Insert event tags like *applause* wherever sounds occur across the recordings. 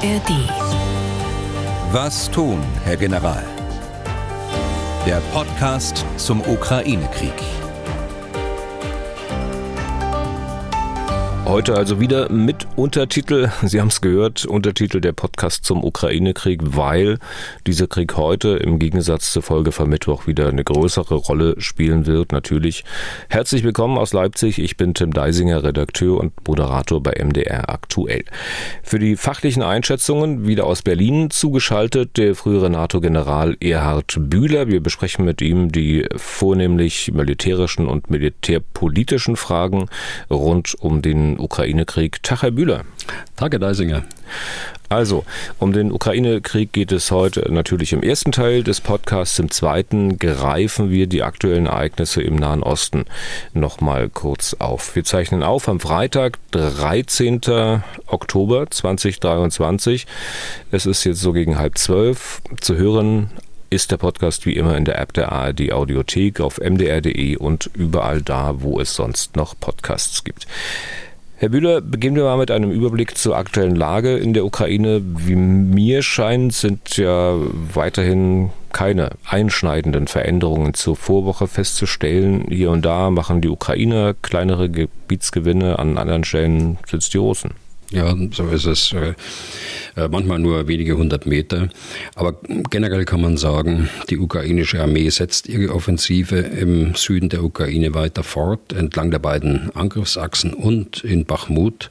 ARD. Was tun, Herr General? Der Podcast zum Ukraine-Krieg. Heute also wieder mit Untertitel. Sie haben es gehört, Untertitel der Podcast zum Ukraine-Krieg, weil dieser Krieg heute im Gegensatz zur Folge von Mittwoch wieder eine größere Rolle spielen wird. Natürlich. Herzlich willkommen aus Leipzig. Ich bin Tim Deisinger, Redakteur und Moderator bei MDR aktuell. Für die fachlichen Einschätzungen wieder aus Berlin zugeschaltet der frühere NATO-General Erhard Bühler. Wir besprechen mit ihm die vornehmlich militärischen und militärpolitischen Fragen rund um den Ukraine-Krieg. Tag, Herr Bühler. Tag, Herr Deisinger. Also, um den Ukraine-Krieg geht es heute natürlich im ersten Teil des Podcasts. Im zweiten greifen wir die aktuellen Ereignisse im Nahen Osten nochmal kurz auf. Wir zeichnen auf am Freitag, 13. Oktober 2023. Es ist jetzt so gegen halb zwölf. Zu hören ist der Podcast wie immer in der App der ARD Audiothek auf mdr.de und überall da, wo es sonst noch Podcasts gibt. Herr Bühler, beginnen wir mal mit einem Überblick zur aktuellen Lage in der Ukraine. Wie mir scheint, sind ja weiterhin keine einschneidenden Veränderungen zur Vorwoche festzustellen. Hier und da machen die Ukrainer kleinere Gebietsgewinne, an anderen Stellen sitzt die Russen. Ja, so ist es. Äh, manchmal nur wenige hundert Meter. Aber generell kann man sagen, die ukrainische Armee setzt ihre Offensive im Süden der Ukraine weiter fort, entlang der beiden Angriffsachsen und in Bachmut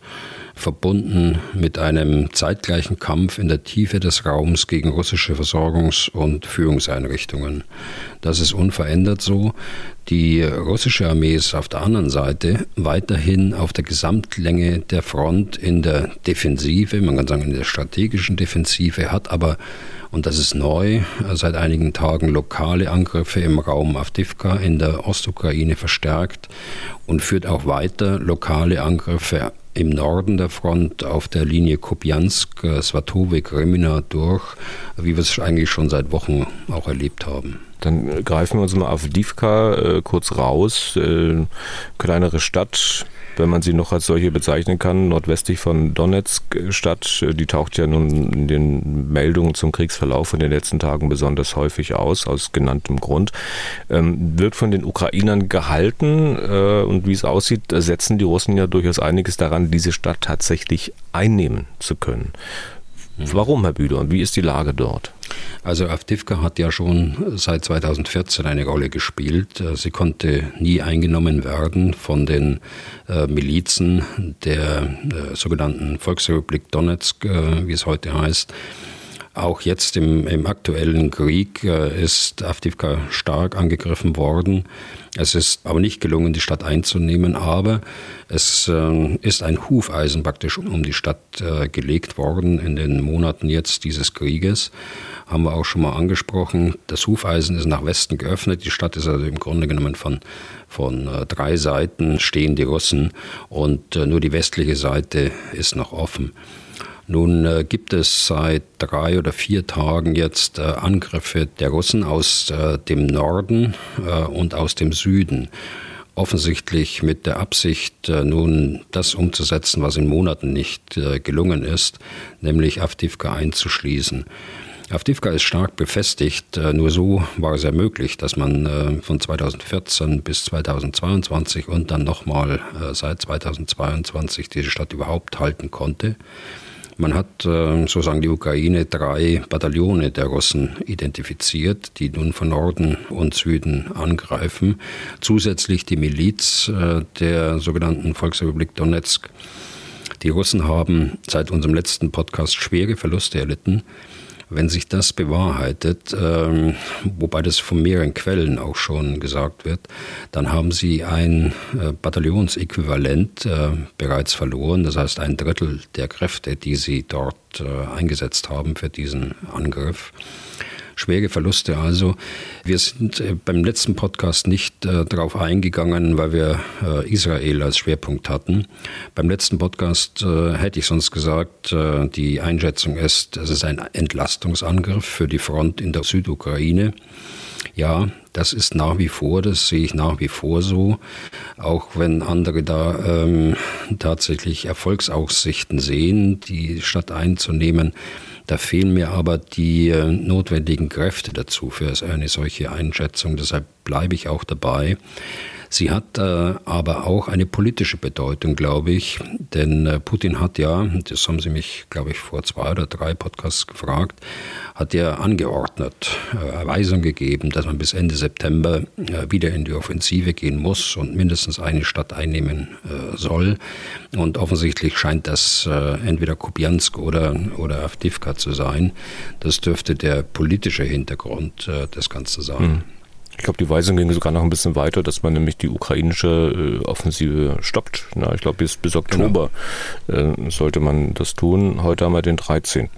verbunden mit einem zeitgleichen Kampf in der Tiefe des Raums gegen russische Versorgungs- und Führungseinrichtungen. Das ist unverändert so. Die russische Armee ist auf der anderen Seite weiterhin auf der Gesamtlänge der Front in der Defensive, man kann sagen in der strategischen Defensive, hat aber und das ist neu, seit einigen Tagen lokale Angriffe im Raum Avdivka in der Ostukraine verstärkt und führt auch weiter lokale Angriffe im Norden der Front auf der Linie Kupiansk, Svatowik, Remina durch, wie wir es eigentlich schon seit Wochen auch erlebt haben. Dann greifen wir uns mal auf Divka äh, kurz raus. Äh, kleinere Stadt, wenn man sie noch als solche bezeichnen kann, nordwestlich von Donetsk äh, Stadt. Die taucht ja nun in den Meldungen zum Kriegsverlauf in den letzten Tagen besonders häufig aus, aus genanntem Grund. Ähm, wird von den Ukrainern gehalten äh, und wie es aussieht, setzen die Russen ja durchaus einiges daran, diese Stadt tatsächlich einnehmen zu können. Warum, Herr Bühler, und wie ist die Lage dort? Also Avdivka hat ja schon seit 2014 eine Rolle gespielt. Sie konnte nie eingenommen werden von den äh, Milizen der äh, sogenannten Volksrepublik Donetsk, äh, wie es heute heißt. Auch jetzt im, im aktuellen Krieg äh, ist Avdivka stark angegriffen worden. Es ist aber nicht gelungen, die Stadt einzunehmen, aber es äh, ist ein Hufeisen praktisch um die Stadt äh, gelegt worden in den Monaten jetzt dieses Krieges. Haben wir auch schon mal angesprochen. Das Hufeisen ist nach Westen geöffnet. Die Stadt ist also im Grunde genommen von, von äh, drei Seiten stehen die Russen und nur die westliche Seite ist noch offen. Nun äh, gibt es seit drei oder vier Tagen jetzt äh, Angriffe der Russen aus äh, dem Norden äh, und aus dem Süden. Offensichtlich mit der Absicht, äh, nun das umzusetzen, was in Monaten nicht äh, gelungen ist, nämlich Avdivka einzuschließen. Avdivka ist stark befestigt. Nur so war es ja möglich, dass man von 2014 bis 2022 und dann nochmal seit 2022 diese Stadt überhaupt halten konnte. Man hat, äh, so sagen die Ukraine, drei Bataillone der Russen identifiziert, die nun von Norden und Süden angreifen. Zusätzlich die Miliz äh, der sogenannten Volksrepublik Donetsk. Die Russen haben seit unserem letzten Podcast schwere Verluste erlitten. Wenn sich das bewahrheitet, ähm, wobei das von mehreren Quellen auch schon gesagt wird, dann haben sie ein äh, Bataillonsäquivalent äh, bereits verloren. Das heißt, ein Drittel der Kräfte, die sie dort äh, eingesetzt haben für diesen Angriff. Schwere Verluste. Also wir sind äh, beim letzten Podcast nicht äh, darauf eingegangen, weil wir äh, Israel als Schwerpunkt hatten. Beim letzten Podcast äh, hätte ich sonst gesagt, äh, die Einschätzung ist, es ist ein Entlastungsangriff für die Front in der Südukraine. Ja, das ist nach wie vor, das sehe ich nach wie vor so, auch wenn andere da ähm, tatsächlich Erfolgsaussichten sehen, die Stadt einzunehmen. Da fehlen mir aber die äh, notwendigen Kräfte dazu für eine solche Einschätzung. Deshalb bleibe ich auch dabei. Sie hat äh, aber auch eine politische Bedeutung, glaube ich, denn äh, Putin hat ja, das haben Sie mich, glaube ich, vor zwei oder drei Podcasts gefragt, hat ja angeordnet, äh, Erweisung gegeben, dass man bis Ende September äh, wieder in die Offensive gehen muss und mindestens eine Stadt einnehmen äh, soll. Und offensichtlich scheint das äh, entweder Kupiansk oder, oder Avdivka zu sein. Das dürfte der politische Hintergrund des Ganzen sein. Mhm. Ich glaube, die Weisung ging sogar noch ein bisschen weiter, dass man nämlich die ukrainische äh, Offensive stoppt. Na, ich glaube, bis, bis Oktober genau. äh, sollte man das tun. Heute haben wir den 13.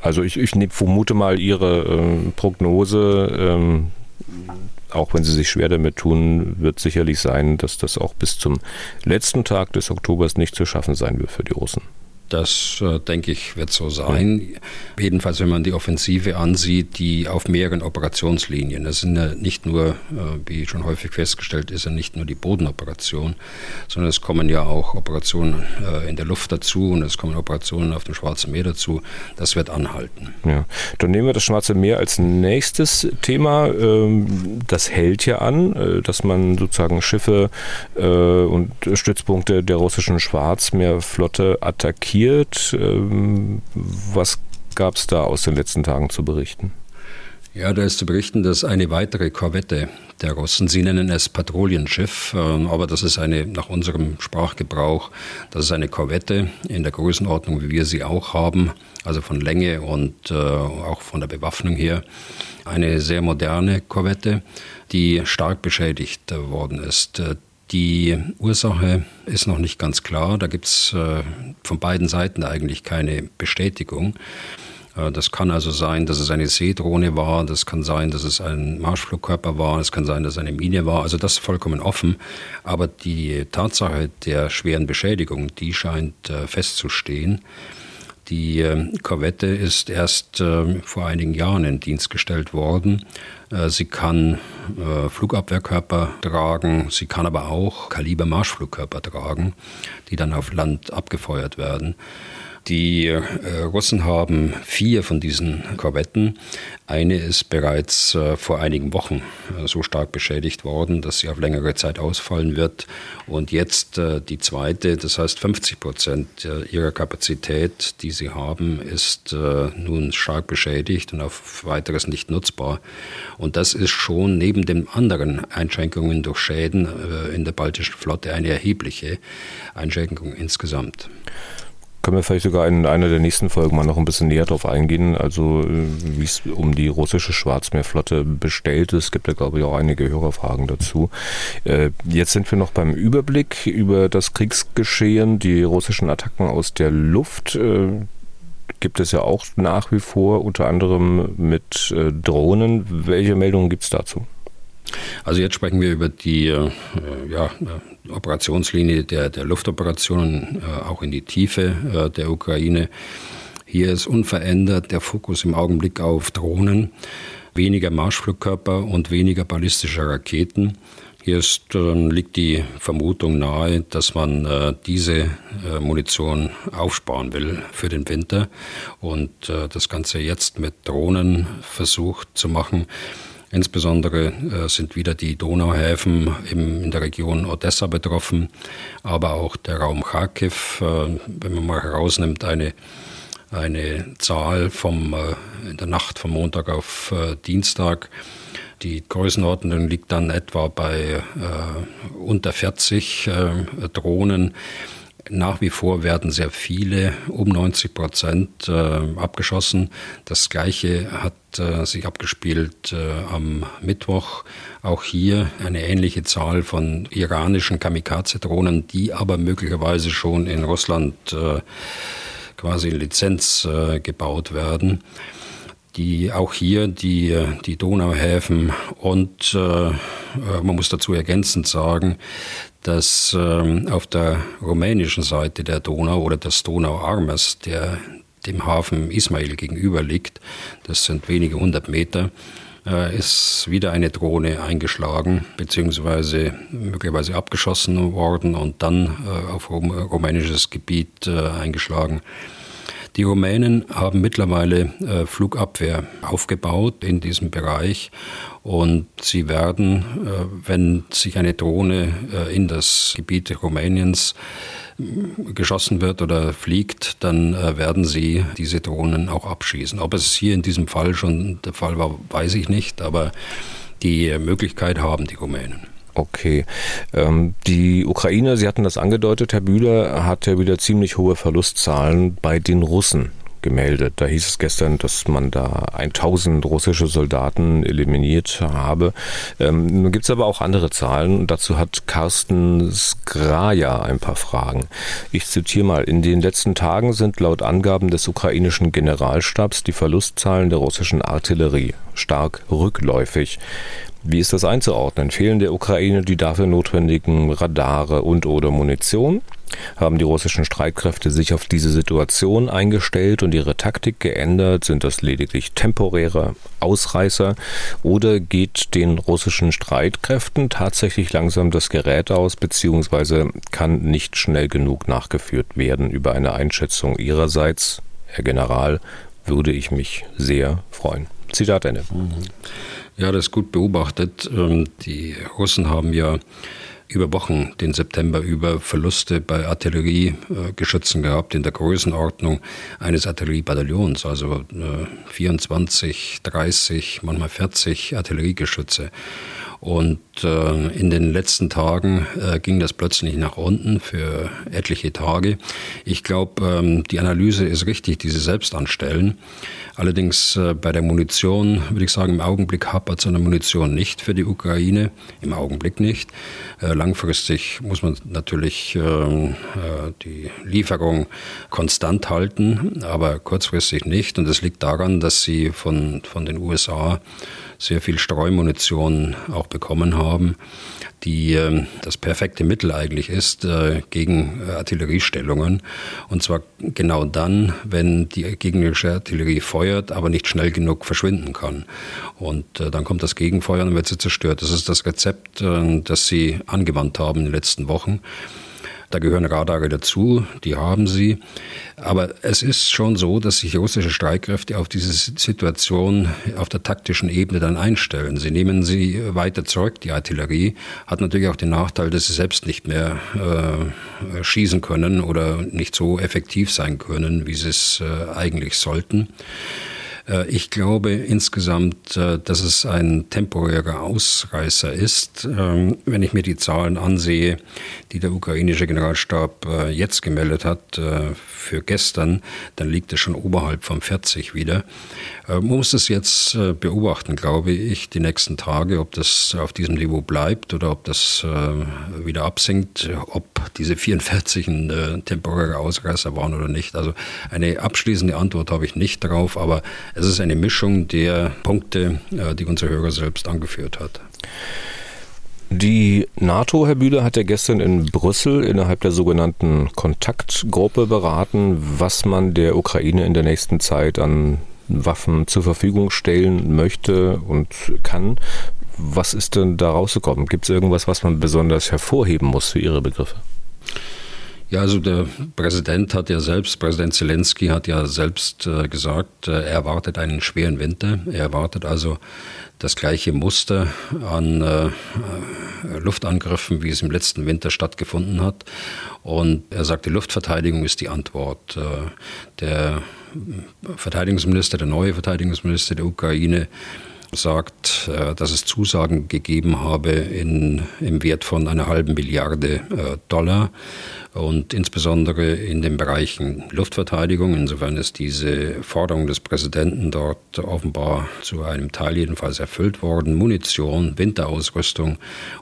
Also ich, ich vermute mal Ihre äh, Prognose, ähm, auch wenn Sie sich schwer damit tun, wird sicherlich sein, dass das auch bis zum letzten Tag des Oktobers nicht zu schaffen sein wird für die Russen. Das, äh, denke ich, wird so sein. Jedenfalls, wenn man die Offensive ansieht, die auf mehreren Operationslinien. Das sind ja nicht nur, äh, wie schon häufig festgestellt ist, nicht nur die Bodenoperation, sondern es kommen ja auch Operationen äh, in der Luft dazu und es kommen Operationen auf dem Schwarzen Meer dazu. Das wird anhalten. Ja, dann nehmen wir das Schwarze Meer als nächstes Thema. Ähm, das hält ja an, dass man sozusagen Schiffe und Stützpunkte der russischen Schwarzmeerflotte attackiert passiert? Ähm, was gab es da aus den letzten Tagen zu berichten? Ja, da ist zu berichten, dass eine weitere Korvette der Russen, sie nennen es Patrouillenschiff, ähm, aber das ist eine, nach unserem Sprachgebrauch, das ist eine Korvette in der Größenordnung, wie wir sie auch haben, also von Länge und äh, auch von der Bewaffnung her. Eine sehr moderne Korvette, die stark beschädigt worden ist. Die Ursache ist noch nicht ganz klar. Da gibt es äh, von beiden Seiten eigentlich keine Bestätigung. Äh, das kann also sein, dass es eine Seedrohne war, das kann sein, dass es ein Marschflugkörper war, es kann sein, dass es eine Mine war. Also das ist vollkommen offen. Aber die Tatsache der schweren Beschädigung, die scheint äh, festzustehen. Die ähm, Korvette ist erst ähm, vor einigen Jahren in Dienst gestellt worden. Äh, sie kann äh, Flugabwehrkörper tragen, sie kann aber auch Kaliber-Marschflugkörper tragen, die dann auf Land abgefeuert werden. Die äh, Russen haben vier von diesen Korvetten. Eine ist bereits äh, vor einigen Wochen äh, so stark beschädigt worden, dass sie auf längere Zeit ausfallen wird. Und jetzt äh, die zweite, das heißt 50 Prozent äh, ihrer Kapazität, die sie haben, ist äh, nun stark beschädigt und auf weiteres nicht nutzbar. Und das ist schon neben den anderen Einschränkungen durch Schäden in der baltischen Flotte eine erhebliche Einschränkung insgesamt können wir vielleicht sogar in einer der nächsten Folgen mal noch ein bisschen näher drauf eingehen, also äh, wie es um die russische Schwarzmeerflotte bestellt ist. Es gibt ja, glaube ich, auch einige Hörerfragen dazu. Äh, jetzt sind wir noch beim Überblick über das Kriegsgeschehen, die russischen Attacken aus der Luft äh, gibt es ja auch nach wie vor, unter anderem mit Drohnen. Welche Meldungen gibt es dazu? Also jetzt sprechen wir über die äh, ja, äh, Operationslinie der, der Luftoperationen, äh, auch in die Tiefe äh, der Ukraine. Hier ist unverändert der Fokus im Augenblick auf Drohnen, weniger Marschflugkörper und weniger ballistische Raketen. Hier ist, liegt die Vermutung nahe, dass man äh, diese äh, Munition aufsparen will für den Winter und äh, das Ganze jetzt mit Drohnen versucht zu machen. Insbesondere äh, sind wieder die Donauhäfen in der Region Odessa betroffen, aber auch der Raum Kharkiv, äh, wenn man mal herausnimmt, eine, eine Zahl vom, äh, in der Nacht vom Montag auf Dienstag. Die Größenordnung liegt dann etwa bei äh, unter 40 äh, Drohnen. Nach wie vor werden sehr viele, um 90 Prozent, äh, abgeschossen. Das Gleiche hat äh, sich abgespielt äh, am Mittwoch. Auch hier eine ähnliche Zahl von iranischen Kamikaze-Drohnen, die aber möglicherweise schon in Russland quasi in Lizenz gebaut werden. Die auch hier die, die Donauhäfen und äh, man muss dazu ergänzend sagen, dass äh, auf der rumänischen Seite der Donau oder des Donauarmes, der dem Hafen Ismail gegenüber liegt, das sind wenige hundert Meter, äh, ist wieder eine Drohne eingeschlagen, beziehungsweise möglicherweise abgeschossen worden und dann äh, auf rumänisches Gebiet äh, eingeschlagen. Die Rumänen haben mittlerweile äh, Flugabwehr aufgebaut in diesem Bereich und sie werden, äh, wenn sich eine Drohne äh, in das Gebiet Rumäniens geschossen wird oder fliegt, dann werden sie diese Drohnen auch abschießen. Ob es hier in diesem Fall schon der Fall war, weiß ich nicht, aber die Möglichkeit haben die Rumänen. Okay. Ähm, die Ukraine, Sie hatten das angedeutet, Herr Bühler, hat ja wieder ziemlich hohe Verlustzahlen bei den Russen gemeldet. Da hieß es gestern, dass man da 1000 russische Soldaten eliminiert habe. Ähm, nun gibt es aber auch andere Zahlen. Dazu hat Carsten Skraja ein paar Fragen. Ich zitiere mal. In den letzten Tagen sind laut Angaben des ukrainischen Generalstabs die Verlustzahlen der russischen Artillerie stark rückläufig. Wie ist das einzuordnen? Fehlen der Ukraine die dafür notwendigen Radare und oder Munition? Haben die russischen Streitkräfte sich auf diese Situation eingestellt und ihre Taktik geändert? Sind das lediglich temporäre Ausreißer? Oder geht den russischen Streitkräften tatsächlich langsam das Gerät aus, beziehungsweise kann nicht schnell genug nachgeführt werden? Über eine Einschätzung Ihrerseits, Herr General, würde ich mich sehr freuen. Zitat Ende. Mhm. Ja, das ist gut beobachtet. Ähm, die Russen haben ja über Wochen den September über Verluste bei Artilleriegeschützen gehabt in der Größenordnung eines Artilleriebataillons, also 24, äh, 30, manchmal 40 Artilleriegeschütze. Und äh, in den letzten Tagen äh, ging das plötzlich nach unten für etliche Tage. Ich glaube, ähm, die Analyse ist richtig, die Sie selbst anstellen. Allerdings äh, bei der Munition würde ich sagen, im Augenblick hapert es an der Munition nicht für die Ukraine, im Augenblick nicht. Äh, langfristig muss man natürlich ähm, äh, die Lieferung konstant halten, aber kurzfristig nicht. Und das liegt daran, dass sie von, von den USA sehr viel Streumunition auch bekommen haben die äh, das perfekte Mittel eigentlich ist äh, gegen äh, Artilleriestellungen. Und zwar genau dann, wenn die gegnerische Artillerie feuert, aber nicht schnell genug verschwinden kann. Und äh, dann kommt das Gegenfeuer und wird sie zerstört. Das ist das Rezept, äh, das sie angewandt haben in den letzten Wochen. Da gehören Radare dazu, die haben sie. Aber es ist schon so, dass sich russische Streitkräfte auf diese Situation auf der taktischen Ebene dann einstellen. Sie nehmen sie weiter zurück. Die Artillerie hat natürlich auch den Nachteil, dass sie selbst nicht mehr äh, schießen können oder nicht so effektiv sein können, wie sie es äh, eigentlich sollten. Äh, ich glaube insgesamt, äh, dass es ein temporärer Ausreißer ist. Ähm, wenn ich mir die Zahlen ansehe, die der ukrainische Generalstab äh, jetzt gemeldet hat für gestern, dann liegt es schon oberhalb von 40 wieder. Man muss es jetzt beobachten, glaube ich, die nächsten Tage, ob das auf diesem Niveau bleibt oder ob das wieder absinkt, ob diese 44 ein temporärer Ausreißer waren oder nicht. Also eine abschließende Antwort habe ich nicht darauf, aber es ist eine Mischung der Punkte, äh, die unser Hörer selbst angeführt hat. Die NATO, Herr Bühler, hat ja gestern in Brüssel innerhalb der sogenannten Kontaktgruppe beraten, was man der Ukraine in der nächsten Zeit an Waffen zur Verfügung stellen möchte und kann. Was ist denn da rausgekommen? Gibt es irgendwas, was man besonders hervorheben muss für Ihre Begriffe? Ja, also der Präsident hat ja selbst, Präsident Zelensky hat ja selbst äh, gesagt, äh, er erwartet einen schweren Winter. Er erwartet also das gleiche Muster an äh, äh, Luftangriffen, wie es im letzten Winter stattgefunden hat. Und er sagt, die Luftverteidigung ist die Antwort. Der Verteidigungsminister, der neue Verteidigungsminister der Ukraine, sagt, dass es Zusagen gegeben habe in, im Wert von einer halben Milliarde Dollar und insbesondere in den Bereichen Luftverteidigung. Insofern ist diese Forderung des Präsidenten dort offenbar zu einem Teil jedenfalls erfüllt worden. Munition, Winterausrüstung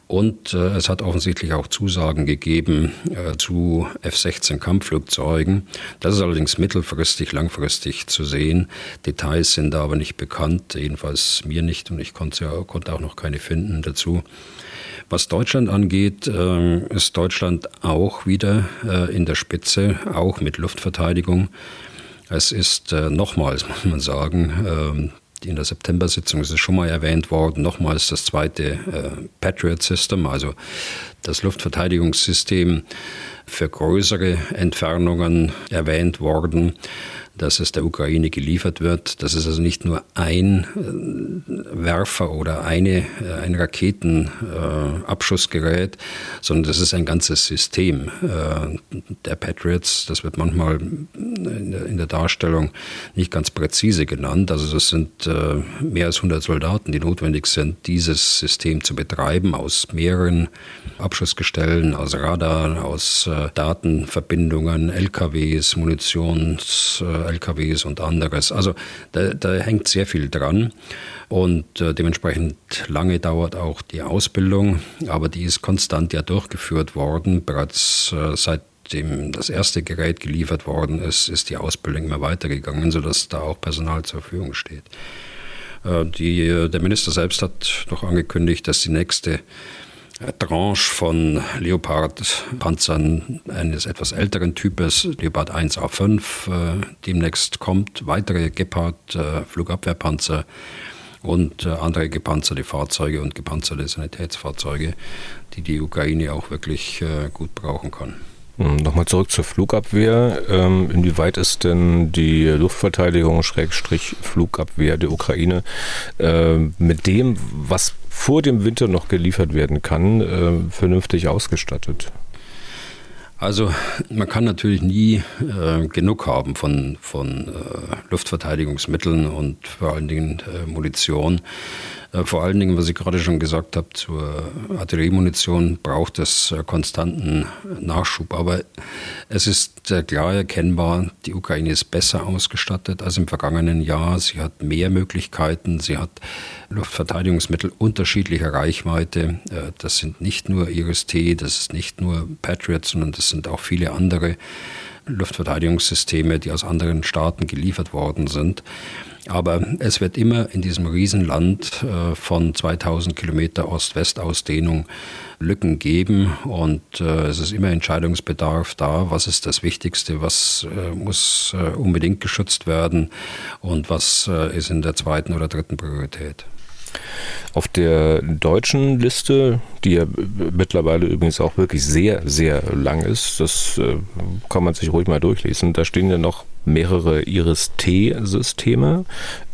und äh, es hat offensichtlich auch Zusagen gegeben äh, zu F-16 Kampfflugzeugen. Das ist allerdings mittelfristig, langfristig zu sehen. Details sind da aber nicht bekannt, jedenfalls mir nicht und ich konnte, konnte auch noch keine finden dazu. Was Deutschland angeht, äh, ist Deutschland auch wieder äh, in der Spitze, auch mit Luftverteidigung. Es ist äh, nochmals, *laughs* muss man sagen, ähm, in der September-Sitzung ist es schon mal erwähnt worden, nochmals das zweite Patriot System, also das Luftverteidigungssystem für größere Entfernungen erwähnt worden dass es der Ukraine geliefert wird. Das ist also nicht nur ein äh, Werfer oder eine, äh, ein Raketenabschussgerät, äh, sondern das ist ein ganzes System der Patriots. Das wird manchmal in der Darstellung nicht ganz präzise genannt. Also es sind mehr als 100 Soldaten, die notwendig sind, dieses System zu betreiben aus mehreren Abschussgestellen, aus Radar, aus Datenverbindungen, LKWs, Munitions LKWs und anderes. Also da, da hängt sehr viel dran und äh, dementsprechend lange dauert auch die Ausbildung, aber die ist konstant ja durchgeführt worden. Bereits äh, seitdem das erste Gerät geliefert worden ist, ist die Ausbildung immer weitergegangen, sodass da auch Personal zur Verfügung steht. Äh, die, der Minister selbst hat noch angekündigt, dass die nächste Tranche von Leopard-Panzern eines etwas älteren Types, Leopard 1A5, äh, demnächst kommt, weitere Gepard-Flugabwehrpanzer äh, und äh, andere gepanzerte Fahrzeuge und gepanzerte Sanitätsfahrzeuge, die die Ukraine auch wirklich äh, gut brauchen kann. Hm, nochmal zurück zur Flugabwehr. Ähm, inwieweit ist denn die Luftverteidigung, Schrägstrich Flugabwehr der Ukraine mit dem, was vor dem Winter noch geliefert werden kann, äh, vernünftig ausgestattet? Also man kann natürlich nie äh, genug haben von, von äh, Luftverteidigungsmitteln und vor allen Dingen äh, Munition. Äh, vor allen Dingen, was ich gerade schon gesagt habe, zur Artilleriemunition braucht es äh, konstanten Nachschub. Aber es ist äh, klar erkennbar, die Ukraine ist besser ausgestattet als im vergangenen Jahr. Sie hat mehr Möglichkeiten. Sie hat Luftverteidigungsmittel unterschiedlicher Reichweite. Das sind nicht nur IRIS-T, das ist nicht nur Patriot, sondern das sind auch viele andere Luftverteidigungssysteme, die aus anderen Staaten geliefert worden sind. Aber es wird immer in diesem Riesenland äh, von 2000 Kilometer Ost-West-Ausdehnung Lücken geben und äh, es ist immer Entscheidungsbedarf da. Was ist das Wichtigste? Was äh, muss unbedingt geschützt werden? Und was ist in der zweiten oder dritten Priorität? Auf der deutschen Liste, die ja mittlerweile übrigens auch wirklich sehr, sehr lang ist, das kann man sich ruhig mal durchlesen, da stehen ja noch mehrere Iris-T-Systeme.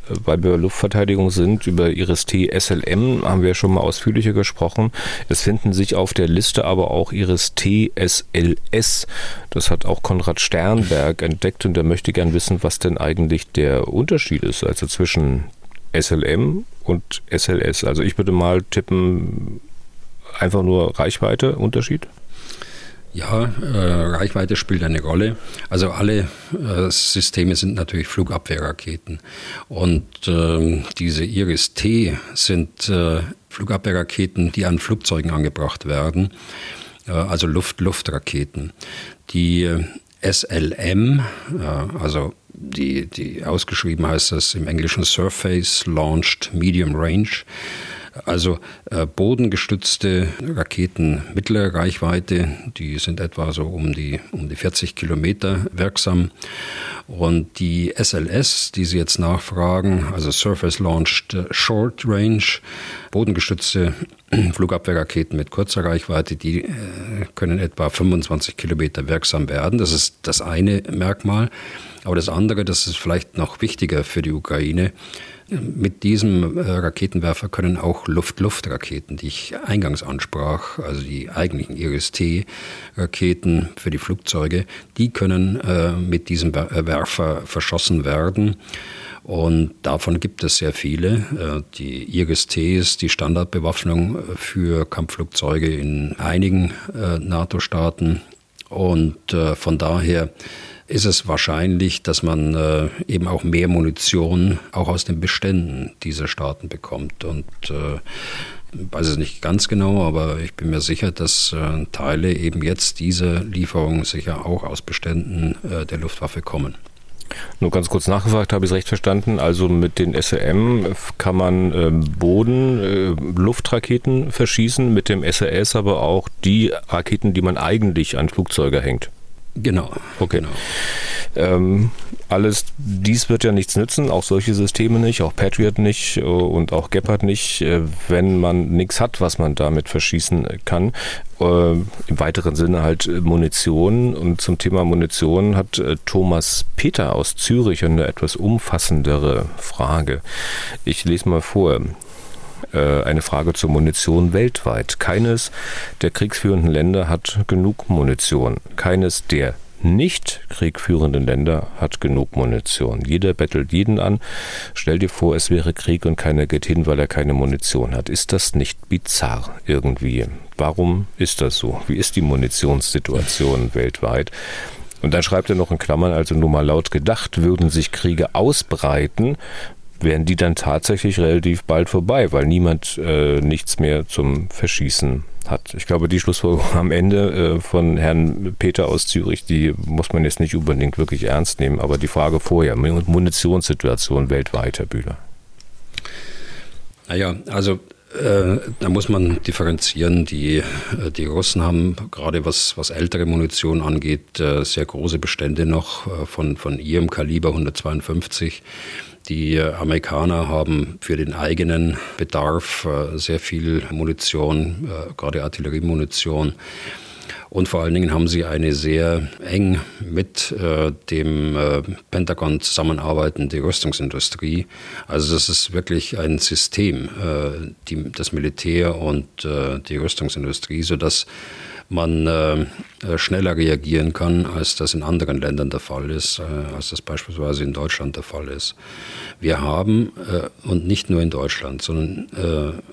Äh, weil wir Luftverteidigung sind, über Iris-T SLM haben wir schon mal ausführlicher gesprochen. Es finden sich auf der Liste aber auch Iris-T SLS. Das hat auch Konrad Sternberg entdeckt und er möchte gern wissen, was denn eigentlich der Unterschied ist, also zwischen SLM und SLS. Also ich würde mal tippen, einfach nur Reichweite, Unterschied? Ja, äh, Reichweite spielt eine Rolle. Also alle äh, Systeme sind natürlich Flugabwehrraketen. Und äh, diese Iris-T sind äh, Flugabwehrraketen, die an Flugzeugen angebracht werden, äh, also Luft-Luft-Raketen. Die äh, SLM, also die, die ausgeschrieben heißt das im Englischen Surface Launched Medium Range. Also äh, bodengestützte Raketen mittlerer Reichweite, die sind etwa so um die, um die 40 Kilometer wirksam. Und die SLS, die Sie jetzt nachfragen, also Surface Launched Short Range, bodengestützte *clears throat* Flugabwehrraketen mit kurzer Reichweite, die äh, können etwa 25 Kilometer wirksam werden. Das ist das eine Merkmal. Aber das andere, das ist vielleicht noch wichtiger für die Ukraine, mit diesem äh, Raketenwerfer können auch Luft-Luft-Raketen, die ich eingangs ansprach, also die eigentlichen IRIS-T-Raketen für die Flugzeuge, die können äh, mit diesem äh, Werfer verschossen werden. Und davon gibt es sehr viele. Die IRIS-T ist die Standardbewaffnung für Kampfflugzeuge in einigen NATO-Staaten. Und äh, von daher ist es wahrscheinlich, dass man eben auch mehr Munition auch aus den Beständen dieser Staaten bekommt. Und ich weiß es nicht ganz genau, aber ich bin mir sicher, dass Teile eben jetzt dieser Lieferung sicher auch aus Beständen der Luftwaffe kommen. Nur ganz kurz nachgefragt, habe ich es recht verstanden? Also mit den SRM kann man äh, Boden, äh, Luftraketen verschießen, mit dem SRS aber auch die Raketen, die man eigentlich an Flugzeuge hängt. Genau. Okay. Genau. Ähm, alles dies wird ja nichts nützen, auch solche Systeme nicht, auch Patriot nicht äh, und auch Gepard nicht, äh, wenn man nichts hat, was man damit verschießen kann. Äh, Im weiteren Sinne halt Munition. Und zum Thema Munition hat Thomas Peter aus Zürich eine etwas umfassendere Frage. Ich lese mal vor eine Frage zur Munition weltweit. Keines der kriegsführenden Länder hat genug Munition. Keines der nicht kriegführenden Länder hat genug Munition. Jeder bettelt jeden an. Stell dir vor, es wäre Krieg und keiner geht hin, weil er keine Munition hat. Ist das nicht bizarr irgendwie? Warum ist das so? Wie ist die Munitionssituation weltweit? Und dann schreibt er noch in Klammern, also nur mal laut gedacht, würden sich Kriege ausbreiten, wären die dann tatsächlich relativ bald vorbei, weil niemand äh, nichts mehr zum Verschießen hat. Ich glaube, die Schlussfolgerung am Ende äh, von Herrn Peter aus Zürich, die muss man jetzt nicht unbedingt wirklich ernst nehmen, aber die Frage vorher, Munitionssituation weltweit, Herr Bühler. Naja, also äh, da muss man differenzieren. Die, äh, die Russen haben gerade was, was ältere Munition angeht, äh, sehr große Bestände noch äh, von, von ihrem Kaliber 152. Die Amerikaner haben für den eigenen Bedarf äh, sehr viel Munition, äh, gerade Artilleriemunition. Und vor allen Dingen haben sie eine sehr eng mit äh, dem äh, Pentagon zusammenarbeitende Rüstungsindustrie. Also das ist wirklich ein System, äh, die, das Militär und äh, die Rüstungsindustrie, sodass man äh, äh, schneller reagieren kann, als das in anderen Ländern der Fall ist, äh, als das beispielsweise in Deutschland der Fall ist. Wir haben, äh, und nicht nur in Deutschland, sondern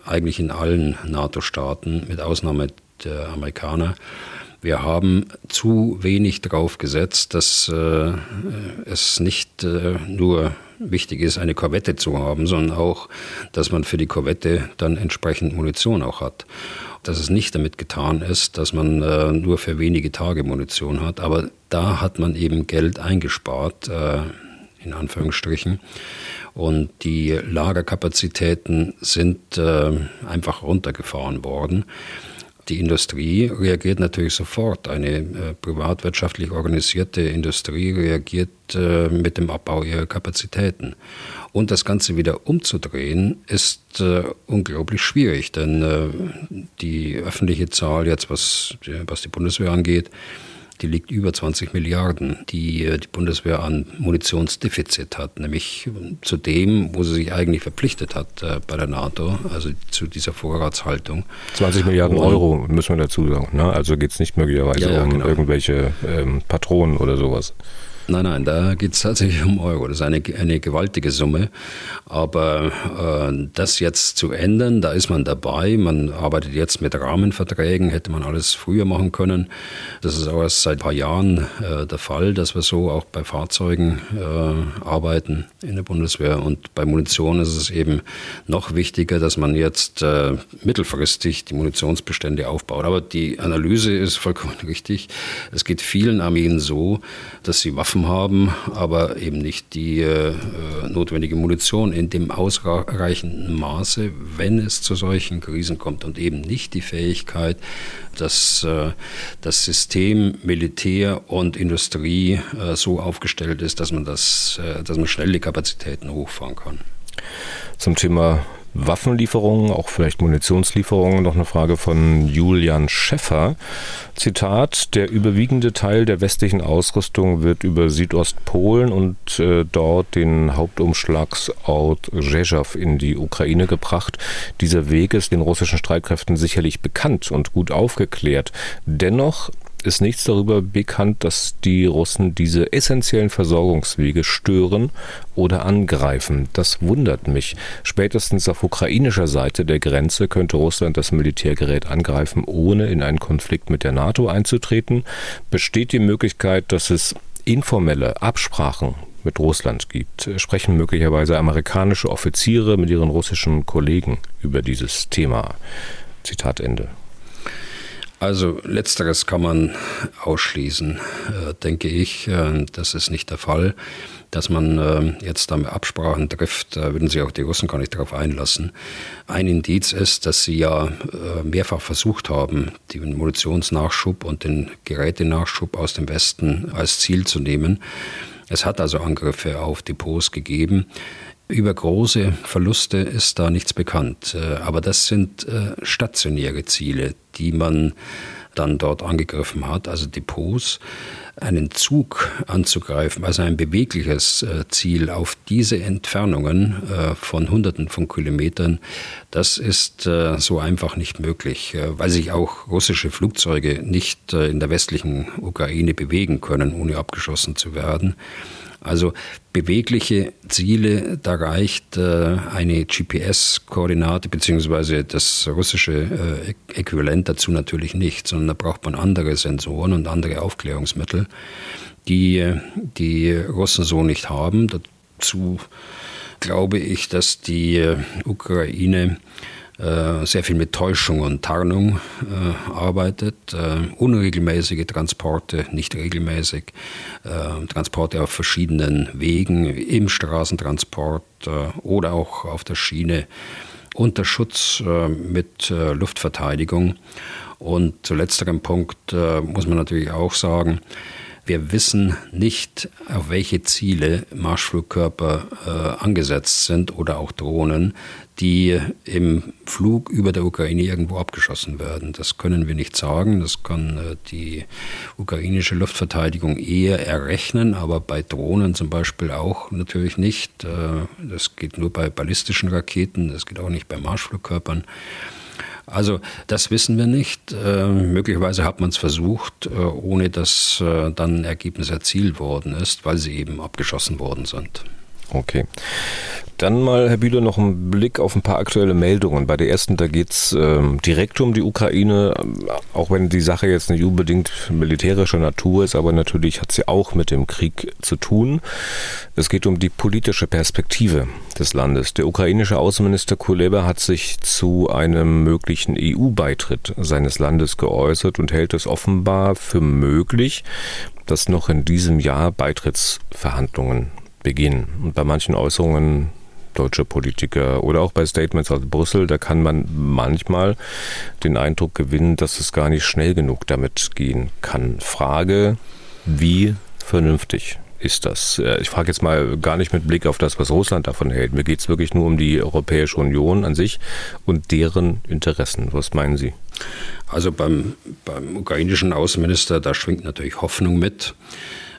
äh, eigentlich in allen NATO-Staaten, mit Ausnahme der Amerikaner, wir haben zu wenig darauf gesetzt, dass äh, es nicht nur wichtig ist, eine Korvette zu haben, sondern auch, dass man für die Korvette dann entsprechend Munition auch hat dass es nicht damit getan ist, dass man äh, nur für wenige Tage Munition hat. Aber da hat man eben Geld eingespart, äh, in Anführungsstrichen. Und die Lagerkapazitäten sind äh, einfach runtergefahren worden. Die Industrie reagiert natürlich sofort. Eine äh, privatwirtschaftlich organisierte Industrie reagiert äh, mit dem Abbau ihrer Kapazitäten. Und das Ganze wieder umzudrehen, ist äh, unglaublich schwierig, denn äh, die öffentliche Zahl jetzt, was, was die Bundeswehr angeht, die liegt über 20 Milliarden, die äh, die Bundeswehr an Munitionsdefizit hat, nämlich zu dem, wo sie sich eigentlich verpflichtet hat äh, bei der NATO, also zu dieser Vorratshaltung. 20 Milliarden Und, Euro müssen wir dazu sagen. Ne? Also geht es nicht möglicherweise ja, ja, um genau. irgendwelche ähm, Patronen oder sowas. Nein, nein, da geht es tatsächlich *laughs* um Euro. Das ist eine, eine gewaltige Summe. Aber äh, das jetzt zu ändern, da ist man dabei. Man arbeitet jetzt mit Rahmenverträgen, hätte man alles früher machen können. Das ist auch erst seit ein paar Jahren äh, der Fall, dass wir so auch bei Fahrzeugen äh, arbeiten in der Bundeswehr. Und bei Munition ist es eben noch wichtiger, dass man jetzt äh, mittelfristig die Munitionsbestände aufbaut. Aber die Analyse ist vollkommen *laughs* richtig. Es geht vielen Armeen so, dass sie Waffen haben, aber eben nicht die äh, notwendige Munition in dem ausreichenden Maße, wenn es zu solchen Krisen kommt und eben nicht die Fähigkeit, dass äh, das System Militär und Industrie äh, so aufgestellt ist, dass man das, äh, dass man schnell die Kapazitäten hochfahren kann. Zum Thema Waffenlieferungen, auch vielleicht Munitionslieferungen. Noch eine Frage von Julian Schäffer. Zitat, der überwiegende Teil der westlichen Ausrüstung wird über Südostpolen und äh, dort den Hauptumschlagsort Rzeszow in die Ukraine gebracht. Dieser Weg ist den russischen Streitkräften sicherlich bekannt und gut aufgeklärt. Dennoch ist nichts darüber bekannt, dass die Russen diese essentiellen Versorgungswege stören oder angreifen. Das wundert mich. Spätestens auf ukrainischer Seite der Grenze könnte Russland das Militärgerät angreifen, ohne in einen Konflikt mit der NATO einzutreten. Besteht die Möglichkeit, dass es informelle Absprachen mit Russland gibt, sprechen möglicherweise amerikanische Offiziere mit ihren russischen Kollegen über dieses Thema. Zitat Ende. Also letzteres kann man ausschließen, äh, denke ich. Äh, das ist nicht der Fall. Dass man äh, jetzt damit Absprachen trifft, da würden sich auch die Russen gar nicht darauf einlassen. Ein Indiz ist, dass sie ja mehrfach versucht haben, den Munitionsnachschub und den Gerätenachschub aus dem Westen als Ziel zu nehmen. Es hat also Angriffe auf Depots gegeben. Über große Verluste ist da nichts bekannt. Äh, aber das sind äh, stationäre Ziele, die man dann dort angegriffen hat, also Depots, einen Zug anzugreifen, also ein bewegliches äh, Ziel auf diese Entfernungen von Hunderten von Kilometern, das ist so einfach nicht möglich, weil sich auch russische Flugzeuge nicht in der westlichen Ukraine bewegen können, ohne abgeschossen zu werden. Also bewegliche Ziele, da reicht äh, eine GPS-Koordinate beziehungsweise das russische äh, Äquivalent dazu natürlich nicht, sondern da braucht man andere Sensoren und andere Aufklärungsmittel, die die Russen so nicht haben. Dazu glaube ich, dass die Ukraine äh, sehr viel mit Täuschung und Tarnung äh, arbeitet, äh, unregelmäßige Transporte, nicht regelmäßig, äh, Transporte auf verschiedenen Wegen, im Straßentransport äh, oder auch auf der Schiene, unter Schutz mit Luftverteidigung. Und zu letzterem Punkt muss man natürlich auch sagen, wir wissen nicht, auf welche Ziele Marschflugkörper äh, angesetzt sind oder auch Drohnen, die im Flug über der Ukraine irgendwo abgeschossen werden. Das können wir nicht sagen. Das kann äh, die ukrainische Luftverteidigung eher errechnen, aber bei Drohnen zum Beispiel auch natürlich nicht. Äh, das geht nur bei ballistischen Raketen, das geht auch nicht bei Marschflugkörpern. Also das wissen wir nicht. Äh, möglicherweise hat man es versucht, äh, ohne dass äh, dann ein Ergebnis erzielt worden ist, weil sie eben abgeschossen worden sind. Okay. Dann mal, Herr Bühler, noch ein Blick auf ein paar aktuelle Meldungen. Bei der ersten, da geht's ähm, direkt um die Ukraine, auch wenn die Sache jetzt nicht unbedingt militärischer Natur ist, aber natürlich hat sie auch mit dem Krieg zu tun. Es geht um die politische Perspektive des Landes. Der ukrainische Außenminister Kuleba hat sich zu einem möglichen EU-Beitritt seines Landes geäußert und hält es offenbar für möglich, dass noch in diesem Jahr Beitrittsverhandlungen beginnen. Und bei manchen Äußerungen deutscher Politiker oder auch bei Statements aus Brüssel, da kann man manchmal den Eindruck gewinnen, dass es gar nicht schnell genug damit gehen kann. Frage, wie vernünftig ist das? Äh, ich frage jetzt mal gar nicht mit Blick auf das, was Russland davon hält. Mir geht es wirklich nur um die Europäische Union an sich und deren Interessen. Was meinen Sie? Also beim, beim ukrainischen Außenminister, da schwingt natürlich Hoffnung mit.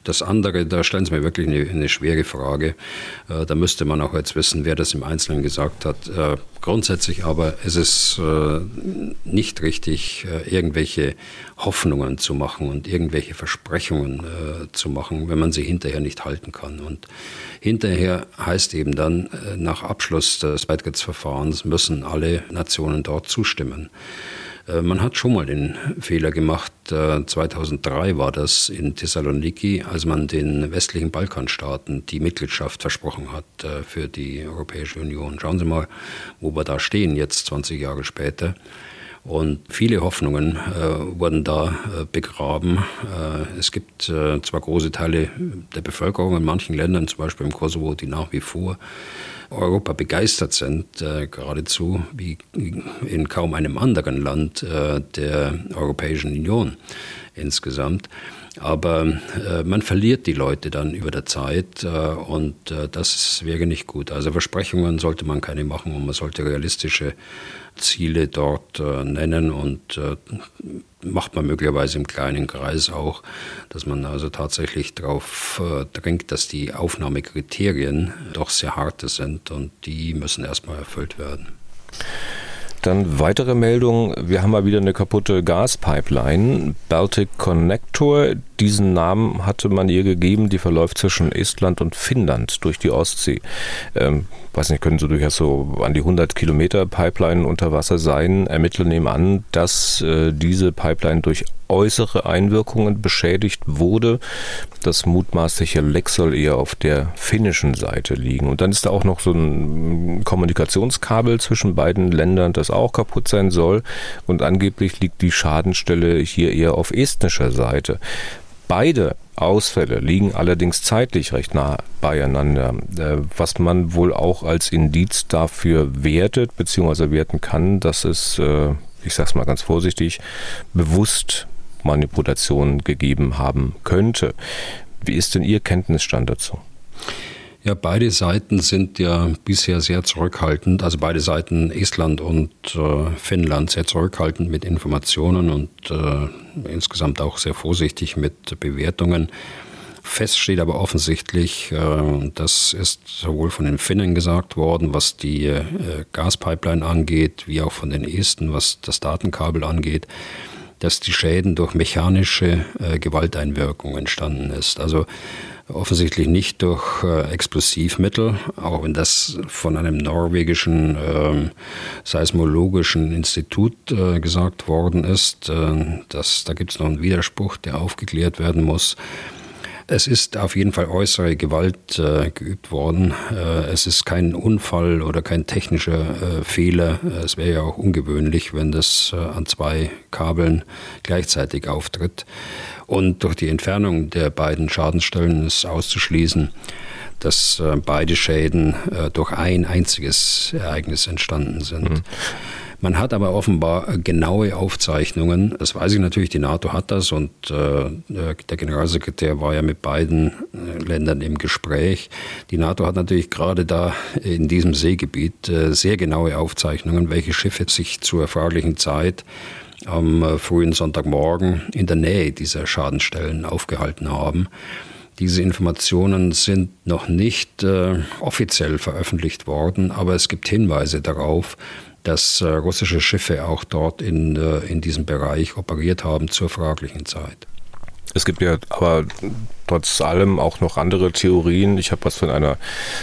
Das andere, da stellen Sie mir wirklich eine, eine schwere Frage. Äh, da müsste man auch jetzt wissen, wer das im Einzelnen gesagt hat. Äh, grundsätzlich aber ist es äh, nicht richtig, irgendwelche Hoffnungen zu machen und irgendwelche Versprechungen zu machen, wenn man sie hinterher nicht halten kann. Und hinterher heißt eben dann, nach Abschluss des Beitrittsverfahrens müssen alle Nationen dort zustimmen. Äh, man hat schon mal den Fehler gemacht, 2003 äh, war das in Thessaloniki, als man den westlichen Balkanstaaten die Mitgliedschaft versprochen hat äh, für die Europäische Union. Schauen Sie mal, wo wir da stehen, jetzt 20 Jahre später. Und viele Hoffnungen äh, wurden da äh, begraben. Äh, es gibt zwar große Teile der Bevölkerung in manchen Ländern, zum Beispiel im Kosovo, die nach wie vor Europa begeistert sind, äh, geradezu wie in kaum einem anderen Land äh, der Europäischen Union insgesamt. Aber äh, man verliert die Leute dann über der Zeit äh, und äh, das wäre nicht gut. Also Versprechungen sollte man keine machen und man sollte realistische Ziele dort äh, nennen und äh, macht man möglicherweise im kleinen Kreis auch, dass man also tatsächlich darauf äh, drängt, dass die Aufnahmekriterien doch sehr harte sind und die müssen erstmal erfüllt werden. Dann weitere Meldung. Wir haben mal wieder eine kaputte Gaspipeline. Baltic Connector. Diesen Namen hatte man ihr gegeben. Die verläuft zwischen Estland und Finnland durch die Ostsee. Ähm, weiß nicht, können so durchaus so an die 100 Kilometer Pipeline unter Wasser sein. Ermittler nehmen an, dass äh, diese Pipeline durch äußere Einwirkungen beschädigt wurde. Das mutmaßliche Leck soll eher auf der finnischen Seite liegen. Und dann ist da auch noch so ein Kommunikationskabel zwischen beiden Ländern, das auch kaputt sein soll. Und angeblich liegt die Schadenstelle hier eher auf estnischer Seite. Beide Ausfälle liegen allerdings zeitlich recht nah beieinander, äh, was man wohl auch als Indiz dafür wertet bzw. werten kann, dass es, äh, ich sage es mal ganz vorsichtig, bewusst Manipulation gegeben haben könnte. Wie ist denn Ihr Kenntnisstand dazu? Ja, beide Seiten sind ja bisher sehr zurückhaltend, also beide Seiten, Estland und äh, Finnland, sehr zurückhaltend mit Informationen und äh, insgesamt auch sehr vorsichtig mit Bewertungen. Fest steht aber offensichtlich, äh, das ist sowohl von den Finnen gesagt worden, was die äh, Gaspipeline angeht, wie auch von den Esten, was das Datenkabel angeht, dass die Schäden durch mechanische äh, Gewalteinwirkung entstanden ist. Also offensichtlich nicht durch äh, Explosivmittel, auch wenn das von einem norwegischen äh, seismologischen Institut äh, gesagt worden ist. Äh, dass, da gibt es noch einen Widerspruch, der aufgeklärt werden muss. Es ist auf jeden Fall äußere Gewalt äh, geübt worden. Äh, es ist kein Unfall oder kein technischer äh, Fehler. Es wäre ja auch ungewöhnlich, wenn das äh, an zwei Kabeln gleichzeitig auftritt. Und durch die Entfernung der beiden Schadensstellen ist auszuschließen, dass äh, beide Schäden äh, durch ein einziges Ereignis entstanden sind. Mhm. Man hat aber offenbar genaue Aufzeichnungen. Das weiß ich natürlich, die NATO hat das und äh, der Generalsekretär war ja mit beiden äh, Ländern im Gespräch. Die NATO hat natürlich gerade da in diesem Seegebiet äh, sehr genaue Aufzeichnungen, welche Schiffe sich zur fraglichen Zeit am frühen Sonntagmorgen in der Nähe dieser Schadenstellen aufgehalten haben. Diese Informationen sind noch nicht äh, offiziell veröffentlicht worden, aber es gibt Hinweise darauf, dass äh, russische Schiffe auch dort in, äh, in diesem Bereich operiert haben zur fraglichen Zeit. Es gibt ja aber trotz allem auch noch andere Theorien. Ich habe was von einer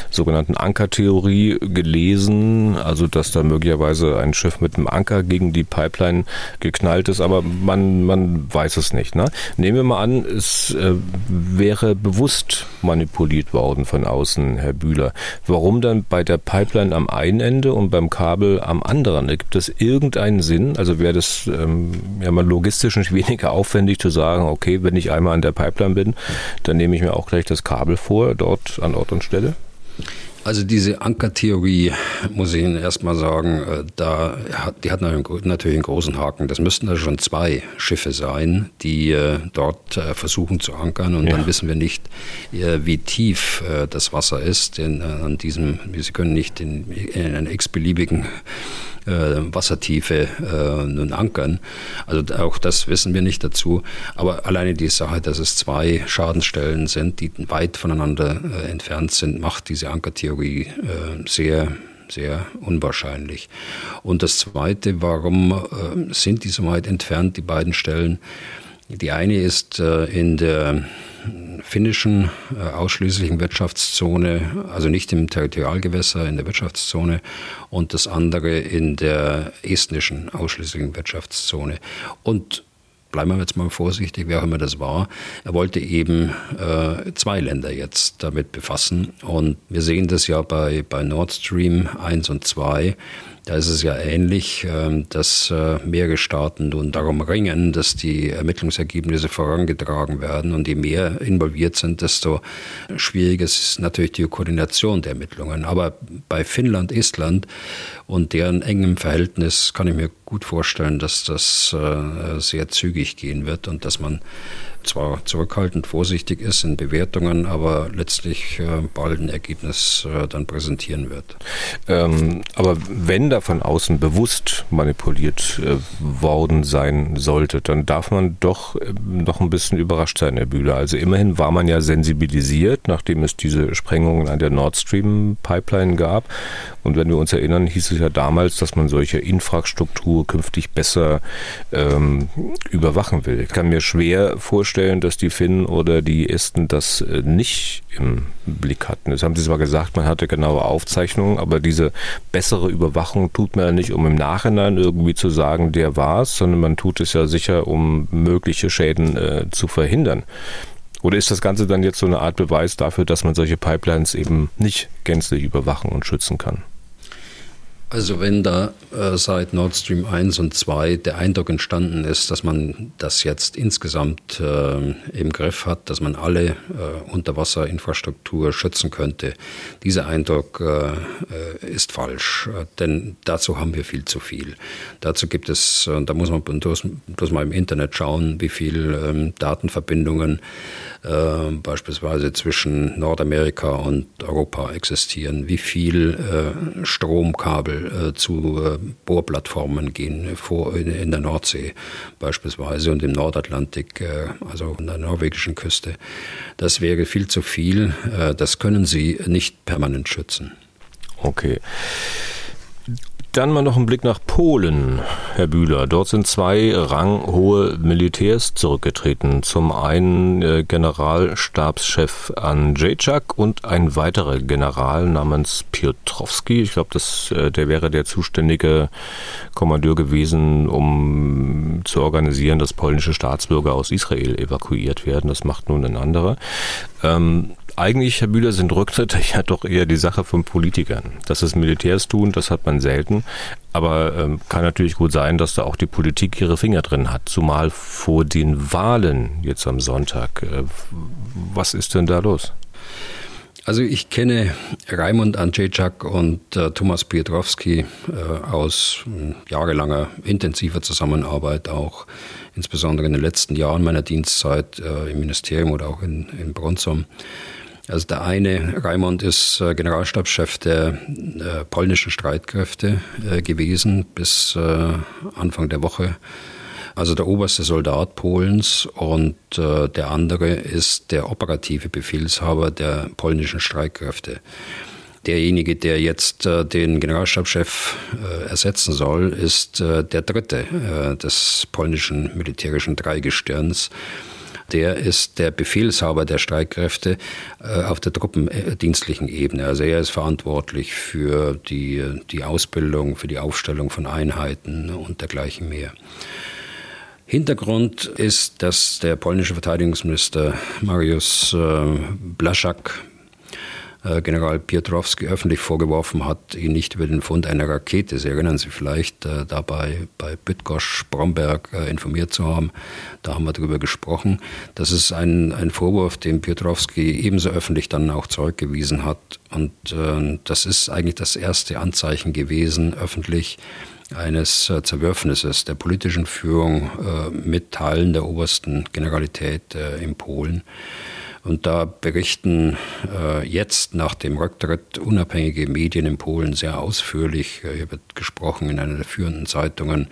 sogenannten Ankertheorie gelesen, also dass da möglicherweise ein Schiff mit einem Anker gegen die Pipeline geknallt ist, aber man, man weiß es nicht. Ne? Nehmen wir mal an, es äh, wäre bewusst manipuliert worden von außen, Herr Bühler. Warum dann bei der Pipeline am einen Ende und beim Kabel am anderen? Gibt es irgendeinen Sinn? Also wäre das ähm, ja mal logistisch nicht weniger aufwendig zu sagen, okay, wenn ich einmal an der Pipeline bin, dann nehme ich mir auch gleich das Kabel vor, dort an Ort und Stelle. Also diese Ankertheorie, muss ich Ihnen erstmal sagen, äh, da hat, die hat natürlich einen großen Haken. Das müssten also schon zwei Schiffe sein, die äh, dort äh, versuchen zu ankern. Und ja. dann wissen wir nicht, wie tief das Wasser ist. Denn an diesem, Sie können nicht in, in einer x-beliebigen Wassertiefe äh, nun ankern. Also auch das wissen wir nicht dazu. Aber alleine die Sache, dass es zwei Schadensstellen sind, die weit voneinander äh, entfernt sind, macht diese Ankertheorie äh, sehr sehr unwahrscheinlich. Und das Zweite, warum äh, sind die so weit entfernt, die beiden Stellen? Die eine ist äh, in der finnischen äh, ausschließlichen Wirtschaftszone, also nicht im Territorialgewässer, in der Wirtschaftszone und das andere in der estnischen ausschließlichen Wirtschaftszone. Und bleiben wir jetzt mal vorsichtig, wer auch immer das war. Er wollte eben äh, zwei Länder jetzt damit befassen. Und wir sehen das ja bei, bei Nord Stream 1 und 2. Da ist es ja ähnlich, ähm, dass äh, mehrere Staaten nun darum ringen, dass die Ermittlungsergebnisse vorangetragen werden. Und je mehr involviert sind, desto schwieriger ist natürlich die Koordination der Ermittlungen. Aber bei Finnland, Estland und deren engem Verhältnis kann ich mir gut vorstellen, dass das äh, sehr zügig gehen wird und dass man zwar zurückhaltend, vorsichtig ist in Bewertungen, aber letztlich äh, bald ein Ergebnis äh, dann präsentieren wird. Ähm, aber wenn da von außen bewusst manipuliert äh, worden sein sollte, dann darf man doch noch ein bisschen überrascht sein, Herr Bühler. Also immerhin war man ja sensibilisiert, nachdem es diese Sprengungen an der Nord Stream Pipeline gab. Und wenn wir uns erinnern, hieß es ja damals, dass man solche Infrastruktur künftig besser ähm, überwachen will. Ich kann mir schwer vorstellen, dass die Finnen oder die Esten das äh, nicht im Blick hatten. Das haben sie zwar gesagt, man hatte genaue Aufzeichnungen, aber diese bessere Überwachung tut man ja nicht, um im Nachhinein irgendwie zu sagen, der war es, sondern man tut es ja sicher, um mögliche Schäden äh, zu verhindern. Oder ist das Ganze dann jetzt so eine Art Beweis dafür, dass man solche Pipelines eben nicht gänzlich überwachen und schützen kann? Also wenn da äh, seit Nord Stream 1 und 2 der Eindruck entstanden ist, dass man das jetzt insgesamt äh, im Griff hat, dass man alle äh, Unterwasserinfrastruktur schützen könnte, dieser Eindruck äh, äh, ist falsch, äh, denn dazu haben wir viel zu viel. Dazu gibt es, da muss man bloß, bloß mal im Internet schauen, wie viel ähm, Datenverbindungen beispielsweise zwischen Nordamerika und Europa existieren, wie viel Stromkabel äh, zu äh, Bohrplattformen gehen, vor, in, der Nordsee beispielsweise und im Nordatlantik, äh, also an der norwegischen Küste. Das wäre viel zu viel. Äh, das können Sie nicht permanent schützen. Okay. Dann mal noch ein Blick nach Polen, Herr Bühler. Dort sind zwei ranghohe Militärs zurückgetreten. Zum einen äh, Generalstabschef Andrzejczak und ein weiterer General namens Piotrowski. Ich glaube, äh, der wäre der zuständige Kommandeur gewesen, um zu organisieren, dass polnische Staatsbürger aus Israel evakuiert werden. Das macht nun ein anderer. Ähm, eigentlich, Herr Bühler, sind Rücktritte *laughs* ja doch eher die Sache von Politikern. Dass es Militärs tun, das hat man selten. Aber ähm, kann natürlich gut sein, dass da auch die Politik ihre Finger drin hat. Zumal vor den Wahlen jetzt am Sonntag. Äh, was ist denn da los? Also ich kenne Raimund Andrzejczak und äh, Thomas Pietrowski äh, aus äh, jahrelanger intensiver Zusammenarbeit auch, insbesondere in den letzten Jahren meiner Dienstzeit äh, im Ministerium oder auch in, in Bronzum. Also der eine, Raimund, ist äh, Generalstabschef der äh, polnischen Streitkräfte äh, gewesen bis Anfang der Woche. Also der oberste Soldat Polens und der andere ist der operative Befehlshaber der polnischen Streitkräfte. Derjenige, der jetzt den Generalstabschef ersetzen soll, ist der dritte des polnischen militärischen Dreigestirns der ist der Befehlshaber der Streitkräfte äh, auf der truppendienstlichen Ebene. Also er ist verantwortlich für die, die Ausbildung, für die Aufstellung von Einheiten und dergleichen mehr. Hintergrund ist, dass der polnische Verteidigungsminister Mariusz äh, Blaszak General Piotrowski öffentlich vorgeworfen hat, ihn nicht über den Fund einer Rakete, Sie erinnern sich vielleicht, äh, dabei bei Bütgosch Bromberg äh, informiert zu haben. Da haben wir darüber gesprochen. Das ist ein, ein Vorwurf, den Piotrowski ebenso öffentlich dann auch zurückgewiesen hat. Und äh, das ist eigentlich das erste Anzeichen gewesen, öffentlich, eines äh, Zerwürfnisses der politischen Führung äh, mit Teilen der obersten Generalität äh, in Polen. Und da berichten äh, jetzt nach dem Rücktritt unabhängige Medien in Polen sehr ausführlich. Äh, hier wird gesprochen in einer der führenden Zeitungen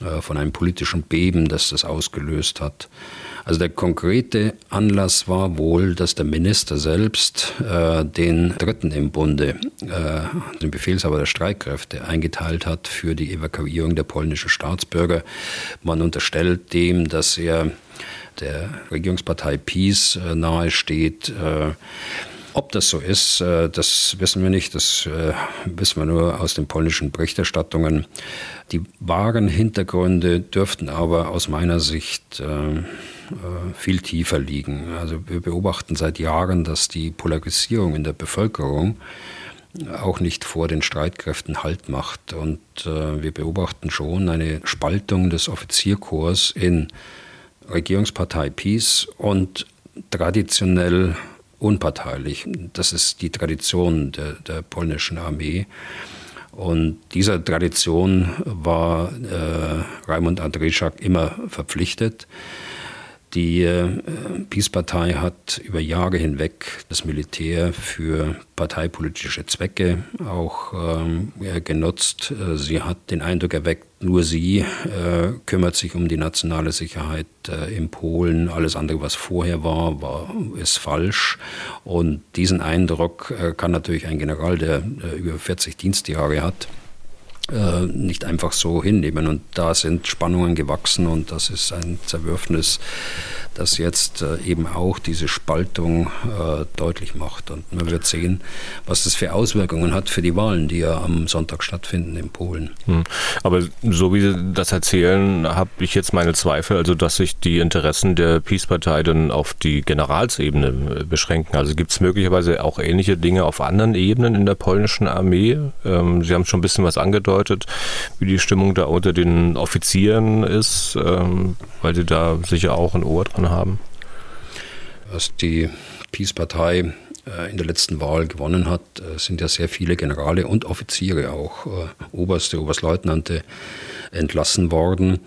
äh, von einem politischen Beben, das das ausgelöst hat. Also der konkrete Anlass war wohl, dass der Minister selbst äh, den Dritten im Bunde, äh, den Befehlshaber der Streitkräfte, eingeteilt hat für die Evakuierung der polnischen Staatsbürger. Man unterstellt dem, dass er der Regierungspartei Peace äh, nahesteht. Äh, ob das so ist, äh, das wissen wir nicht. Das wissen wir nur aus den polnischen Berichterstattungen. Die wahren Hintergründe dürften aber aus meiner Sicht viel tiefer liegen. Also wir beobachten seit Jahren, dass die Polarisierung in der Bevölkerung auch nicht vor den Streitkräften Halt macht. Und wir beobachten schon eine Spaltung des Offizierkorps in Regierungspartei Peace und traditionell unparteilich. Das ist die Tradition der, der polnischen Armee. Und dieser Tradition war äh, Raimund Andrzejczak immer verpflichtet. Die äh, Peace-Partei hat über Jahre hinweg das Militär für parteipolitische Zwecke auch ähm, genutzt. Äh, sie hat den Eindruck erweckt, nur sie äh, kümmert sich um die nationale Sicherheit äh, in Polen. Alles andere, was vorher war, war ist falsch. Und diesen Eindruck äh, kann natürlich ein General, der äh, über 40 Dienstjahre hat, nicht einfach so hinnehmen. Und da sind Spannungen gewachsen und das ist ein Zerwürfnis, das jetzt äh, eben auch diese Spaltung äh, deutlich macht. Und man wird sehen, was das für Auswirkungen hat für die Wahlen, die ja am Sonntag stattfinden in Polen. Hm. Aber so wie Sie das erzählen, habe ich jetzt meine Zweifel, also dass sich die Interessen der Peace-Partei dann auf die Generalsebene beschränken. Also gibt es möglicherweise auch ähnliche Dinge auf anderen Ebenen in der polnischen Armee? Ähm, Sie haben schon ein bisschen was angedeutet angedeutet, wie die Stimmung da unter den Offizieren ist, ähm, weil sie da sicher auch ein Ohr dran haben. Was die Peace-Partei äh, in der letzten Wahl gewonnen hat, äh, sind ja sehr viele Generale und Offiziere, auch äh, Oberste, Oberstleutnante entlassen worden.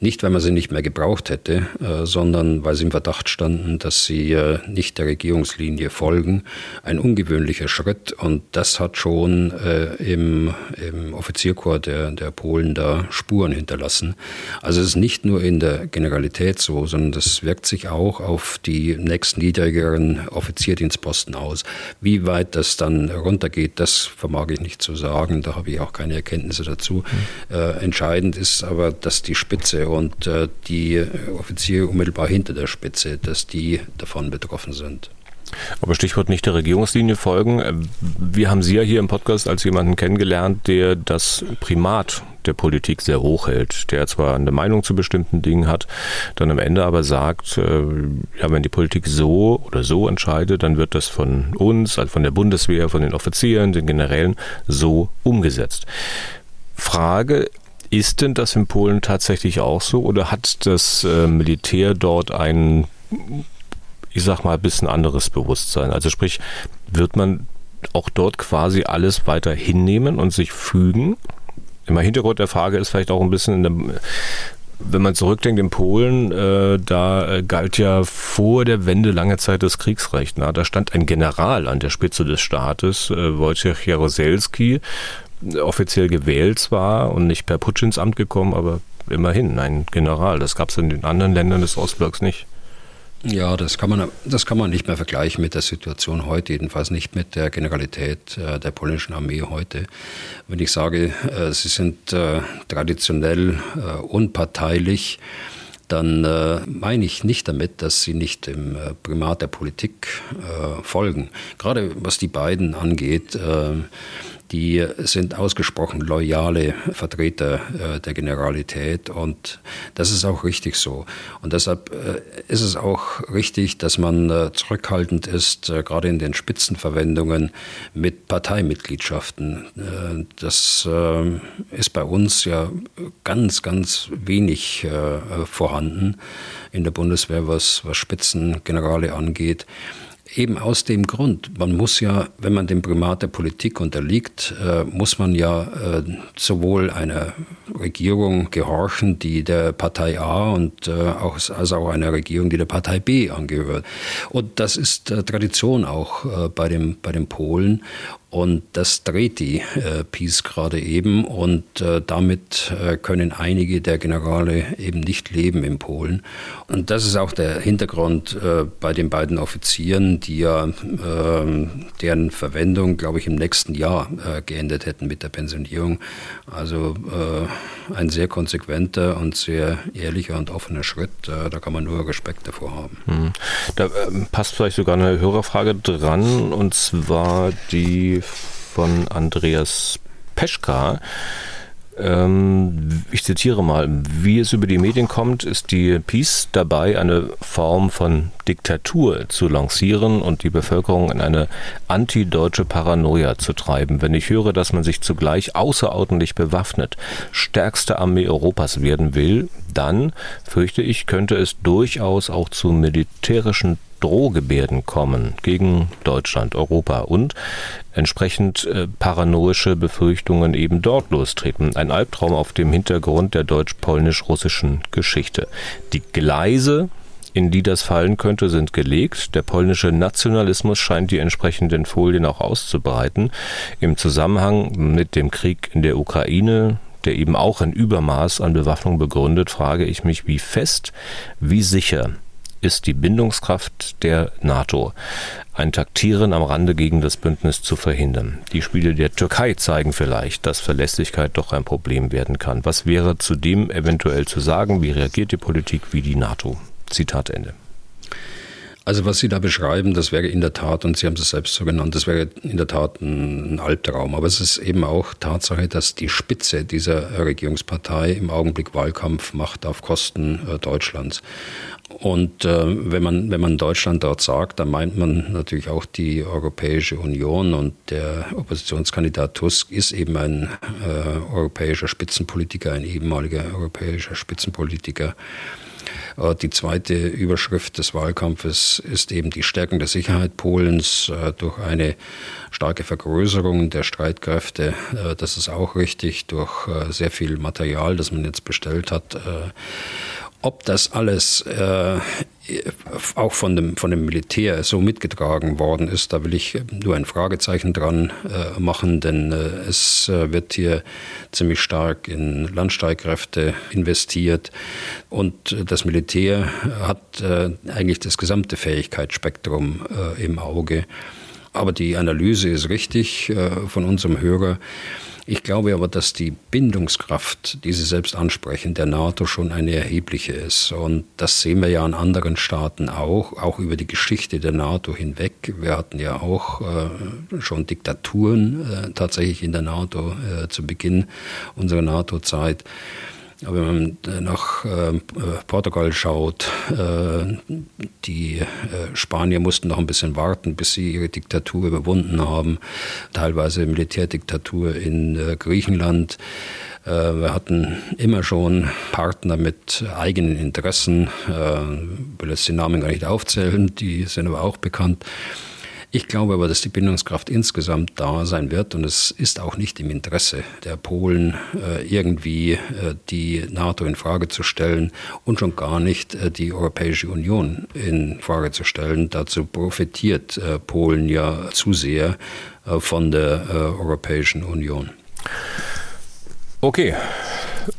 Nicht, weil man sie nicht mehr gebraucht hätte, äh, sondern weil sie im Verdacht standen, dass sie äh, nicht der Regierungslinie folgen. Ein ungewöhnlicher Schritt und das hat schon äh, im, im Offizierkorps der, der Polen da Spuren hinterlassen. Also es ist nicht nur in der Generalität so, sondern das wirkt sich auch auf die nächstniedrigeren Offizierdienstposten aus. Wie weit das dann runtergeht, das vermag ich nicht zu sagen. Da habe ich auch keine Erkenntnisse dazu. Mhm. Äh, entscheidend ist aber, dass die Spitze und äh, die Offiziere unmittelbar hinter der Spitze, dass die davon betroffen sind. Aber Stichwort nicht der Regierungslinie folgen. Äh, wir haben Sie ja hier im Podcast als jemanden kennengelernt, der das Primat der Politik sehr hoch hält, der zwar eine Meinung zu bestimmten Dingen hat, dann am Ende aber sagt, äh, ja, wenn die Politik so oder so entscheidet, dann wird das von uns, also von der Bundeswehr, von den Offizieren, den Generälen so umgesetzt. Frage, ist denn das in Polen tatsächlich auch so oder hat das äh, Militär dort ein, ich sag mal, ein bisschen anderes Bewusstsein? Also sprich, wird man auch dort quasi alles weiter hinnehmen und sich fügen? Im Hintergrund der Frage ist vielleicht auch ein bisschen der, wenn man zurückdenkt in Polen, äh, da äh, galt ja vor der Wende lange Zeit das Kriegsrecht. Na? Da stand ein General an der Spitze des Staates, äh, Wojciech Jaroselski, offiziell gewählt zwar und nicht per Putsch ins Amt gekommen, aber immerhin ein General. Das gab es in den anderen Ländern des Ostblocks nicht. Ja, das kann man, das kann man nicht mehr vergleichen mit der Situation heute, jedenfalls nicht mit der Generalität äh, der polnischen Armee heute. Wenn ich sage, äh, sie sind äh, traditionell äh, unparteilich, dann äh, meine ich nicht damit, dass sie nicht dem äh, Primat der Politik folgen. Gerade was die beiden angeht, die sind ausgesprochen loyale Vertreter äh, der Generalität und das ist auch richtig so. Und deshalb äh, ist es auch richtig, dass man äh, zurückhaltend ist, gerade in den Spitzenverwendungen mit Parteimitgliedschaften. Das ist bei uns ja ganz, ganz wenig vorhanden in der Bundeswehr, was, was Spitzengenerale angeht. Eben aus dem Grund, man muss ja, wenn man dem Primat der Politik unterliegt, äh, muss man ja äh, sowohl einer Regierung gehorchen, die der Partei A und äh, auch, als auch einer Regierung, die der Partei B angehört. Und das ist äh, Tradition auch äh, bei, dem, bei den Polen. Und das dreht die äh, Peace gerade eben und äh, damit äh, können einige der Generale eben nicht leben in Polen. Und das ist auch der Hintergrund äh, bei den beiden Offizieren, die ja ähm, deren Verwendung, glaube ich, im nächsten Jahr äh, geendet hätten mit der Pensionierung. Also äh, ein sehr konsequenter und sehr ehrlicher und offener Schritt. da kann man nur Respekt davor haben. Hm. Da ähm, passt vielleicht sogar eine Hörerfrage dran und zwar die von Andreas Peschka. Ähm, ich zitiere mal, wie es über die Medien kommt, ist die Peace dabei, eine Form von Diktatur zu lancieren und die Bevölkerung in eine antideutsche Paranoia zu treiben. Wenn ich höre, dass man sich zugleich außerordentlich bewaffnet, stärkste Armee Europas werden will, dann fürchte ich, könnte es durchaus auch zu militärischen Drohgebärden kommen gegen Deutschland, Europa und entsprechend äh, paranoische Befürchtungen eben dort lostreten. Ein Albtraum auf dem Hintergrund der deutsch-polnisch-russischen Geschichte. Die Gleise in die das fallen könnte, sind gelegt. Der polnische Nationalismus scheint die entsprechenden Folien auch auszubreiten. Im Zusammenhang mit dem Krieg in der Ukraine, der eben auch ein Übermaß an Bewaffnung begründet, frage ich mich, wie fest, wie sicher ist die Bindungskraft der NATO, ein Taktieren am Rande gegen das Bündnis zu verhindern. Die Spiele der Türkei zeigen vielleicht, dass Verlässlichkeit doch ein Problem werden kann. Was wäre zudem eventuell zu sagen? Wie reagiert die Politik wie die NATO? Zitat Ende. Also was Sie da beschreiben, das wäre in der Tat, und Sie haben es selbst so genannt, das wäre in der Tat ein Albtraum. Aber es ist eben auch Tatsache, dass die Spitze dieser Regierungspartei im Augenblick Wahlkampf macht auf Kosten äh, Deutschlands. Und äh, wenn, man, wenn man Deutschland dort sagt, dann meint man natürlich auch die Europäische Union und der Oppositionskandidat Tusk ist eben ein äh, europäischer Spitzenpolitiker, ein ehemaliger europäischer Spitzenpolitiker. Äh, die zweite Überschrift des Wahlkampfes ist eben die Stärkung der Sicherheit Polens äh, durch eine starke Vergrößerung der Streitkräfte. Äh, das ist auch richtig, durch sehr viel Material, das man jetzt bestellt hat. Ob das alles äh, auch von dem, von dem Militär so mitgetragen worden ist, da will ich nur ein Fragezeichen dran äh, machen, denn äh, es äh, wird hier ziemlich stark in Landstreitkräfte investiert und das Militär hat äh, eigentlich das gesamte Fähigkeitsspektrum äh, im Auge. Aber die Analyse ist richtig von unserem Hörer. Ich glaube aber, dass die Bindungskraft, die Sie selbst ansprechen, der NATO schon eine erhebliche ist. Und das sehen wir ja an anderen Staaten auch, auch über die Geschichte der NATO hinweg. Wir hatten ja auch äh, schon Diktaturen äh, tatsächlich in der NATO äh, zu Beginn unserer NATO-Zeit. Aber wenn man äh, nach äh, Portugal schaut, äh, die Spanier mussten noch ein bisschen warten, bis sie ihre Diktatur überwunden haben. Teilweise Militärdiktatur in Griechenland. Wir hatten immer schon Partner mit eigenen Interessen. Ich will jetzt die Namen gar nicht aufzählen, die sind aber auch bekannt. Ich glaube aber, dass die Bindungskraft insgesamt da sein wird und es ist auch nicht im Interesse der Polen, äh, irgendwie äh, die NATO in Frage zu stellen und schon gar nicht äh, die Europäische Union in Frage zu stellen. Dazu profitiert Polen ja zu sehr von der Europäischen Union. Okay,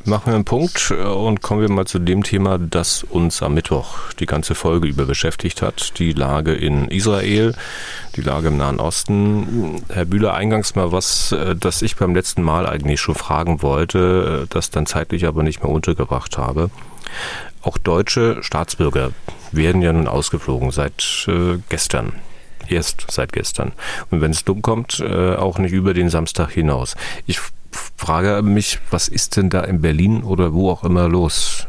machen wir einen Punkt äh, und kommen wir mal zu dem Thema, das uns am Mittwoch die ganze Folge über beschäftigt hat. Die Lage in Israel, die Lage im Nahen Osten. Herr Bühler, eingangs mal was, äh, das ich beim letzten Mal eigentlich schon fragen wollte, äh, das dann zeitlich aber nicht mehr untergebracht habe. Auch deutsche Staatsbürger werden ja nun ausgeflogen seit gestern erst seit gestern. Und wenn es dumm kommt, auch nicht über den Samstag hinaus. Ich frage mich, was ist denn da in Berlin oder wo auch immer los?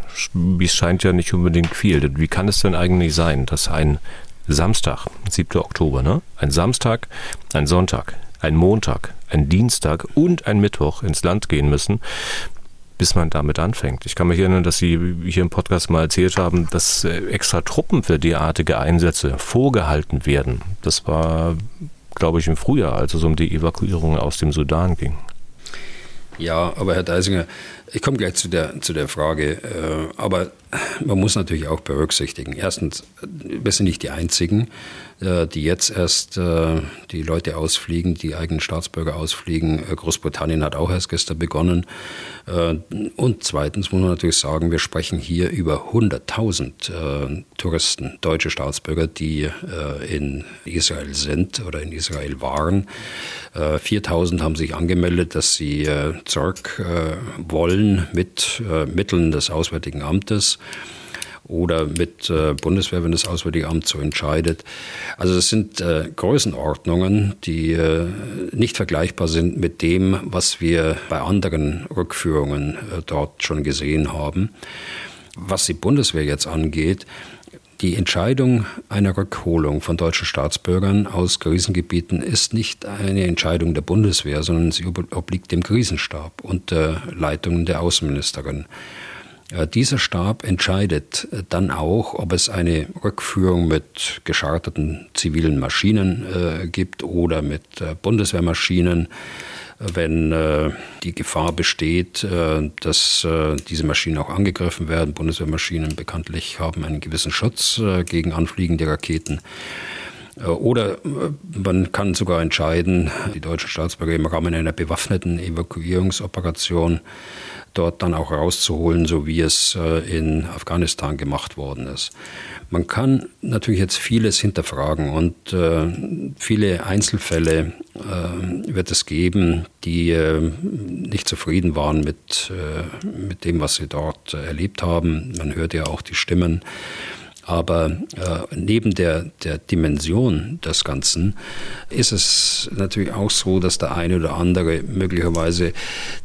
Es scheint ja nicht unbedingt viel. Wie kann es denn eigentlich sein, dass ein Samstag, 7. Oktober, ne? ein Samstag, ein Sonntag, ein Montag, ein Dienstag und ein Mittwoch ins Land gehen müssen, bis man damit anfängt. Ich kann mich erinnern, dass Sie hier im Podcast mal erzählt haben, dass äh, extra Truppen für derartige Einsätze vorgehalten werden. Das war, glaube ich, im Frühjahr, als es um die Evakuierung aus dem Sudan ging. Ja, aber Herr Deisinger, ich komme gleich zu der, zu der Frage, äh, aber man muss natürlich auch berücksichtigen. Erstens, wir sind nicht die Einzigen, die jetzt erst äh, die Leute ausfliegen, die eigenen Staatsbürger ausfliegen. Großbritannien hat auch erst gestern begonnen. Und zweitens muss man natürlich sagen, wir sprechen hier über 100.000 Touristen, deutsche Staatsbürger, die in Israel sind oder in Israel waren. 4.000 haben sich angemeldet, dass sie zurück wollen mit äh, Mitteln des Auswärtigen Amtes oder mit äh, Bundeswehr, wenn das Auswärtige Amt so entscheidet. Also es sind äh, Größenordnungen, die äh, nicht vergleichbar sind mit dem, was wir bei anderen Rückführungen äh, dort schon gesehen haben. Was die Bundeswehr jetzt angeht, die Entscheidung einer Rückholung von deutschen Staatsbürgern aus Krisengebieten ist nicht eine Entscheidung der Bundeswehr, sondern sie obliegt dem Krisenstab unter Leitung der Außenministerin. Äh, dieser Stab entscheidet dann auch, ob es eine Rückführung mit gescharterten zivilen Maschinen äh, gibt oder mit äh, Bundeswehrmaschinen wenn äh, die Gefahr besteht, äh, dass äh, diese Maschinen auch angegriffen werden. Bundeswehrmaschinen bekanntlich haben einen gewissen Schutz äh, gegen anfliegende Raketen. Äh, oder äh, man kann sogar entscheiden, die deutschen Staatsbürger im Rahmen einer bewaffneten Evakuierungsoperation dort dann auch rauszuholen, so wie es äh, in Afghanistan gemacht worden ist. Man kann natürlich jetzt vieles hinterfragen und äh, viele Einzelfälle äh, wird es geben, die nicht zufrieden waren mit, mit dem, was sie dort erlebt haben. Man hört ja auch die Stimmen aber äh, neben der, der Dimension des Ganzen ist es natürlich auch so, dass der eine oder andere möglicherweise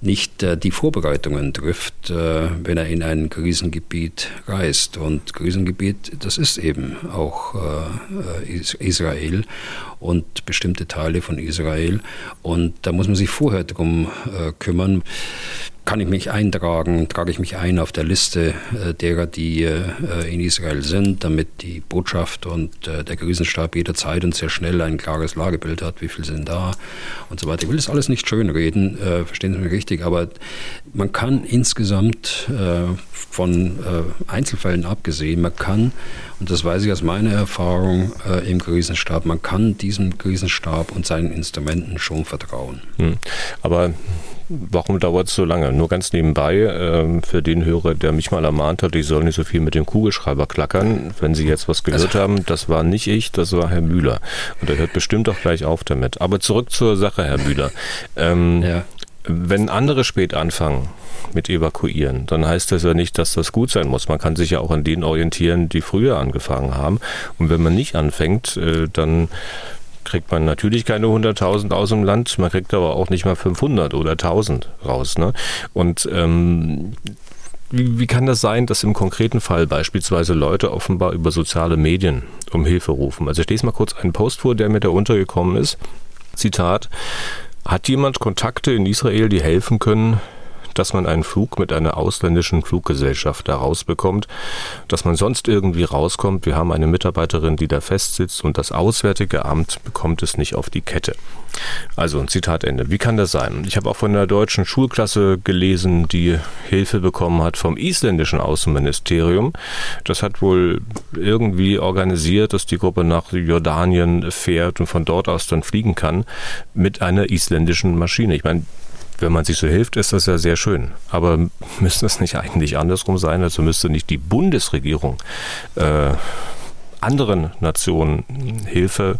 nicht äh, die Vorbereitungen trifft, äh, wenn er in ein Krisengebiet reist. Und Krisengebiet, das ist eben auch äh, Israel und bestimmte Teile von Israel. Und da muss man sich vorher drum äh, kümmern kann ich mich eintragen, trage ich mich ein auf der Liste äh, derer, die äh, in Israel sind, damit die Botschaft und äh, der Krisenstab jederzeit und sehr schnell ein klares Lagebild hat, wie viele sind da und so weiter. Ich will das alles nicht schönreden, äh, verstehen Sie mich richtig, aber man kann insgesamt äh, von äh, Einzelfällen abgesehen, man kann, und das weiß ich aus meiner Erfahrung im Krisenstab, man kann diesem Krisenstab und seinen Instrumenten schon vertrauen. Hm. Aber Warum dauert es so lange? Nur ganz nebenbei, äh, für den Hörer, der mich mal ermahnt hat, ich soll nicht so viel mit dem Kugelschreiber klackern. Wenn Sie jetzt was gehört also, haben, das war nicht ich, das war Herr Müller. Und er hört bestimmt auch gleich auf damit. Aber zurück zur Sache, Herr Müller. Ähm, ja. Wenn andere spät anfangen mit Evakuieren, dann heißt das ja nicht, dass das gut sein muss. Man kann sich ja auch an denen orientieren, die früher angefangen haben. Und wenn man nicht anfängt, äh, dann kriegt man natürlich keine 100.000 aus dem Land, man kriegt aber auch nicht mal 500 oder 1.000 raus. Ne? Und ähm, wie, wie, kann das sein, dass im konkreten Fall beispielsweise Leute offenbar über soziale Medien um Hilfe rufen? Also ich lese mal kurz einen Post vor, der mir da untergekommen ist. Zitat. Hat jemand Kontakte in Israel, die helfen können, dass man einen Flug mit einer ausländischen Fluggesellschaft da rausbekommt, dass man sonst irgendwie rauskommt. Wir haben eine Mitarbeiterin, die da festsitzt und das Auswärtige Amt bekommt es nicht auf die Kette. Also ein Zitatende. Wie kann das sein? Ich habe auch von einer deutschen Schulklasse gelesen, die Hilfe bekommen hat vom isländischen Außenministerium. Das hat wohl irgendwie organisiert, dass die Gruppe nach Jordanien fährt und von dort aus dann fliegen kann mit einer isländischen Maschine. Ich meine, wenn man sich so hilft, ist das ja sehr schön. Aber müsste es nicht eigentlich andersrum sein? Also müsste nicht die Bundesregierung äh, anderen Nationen Hilfe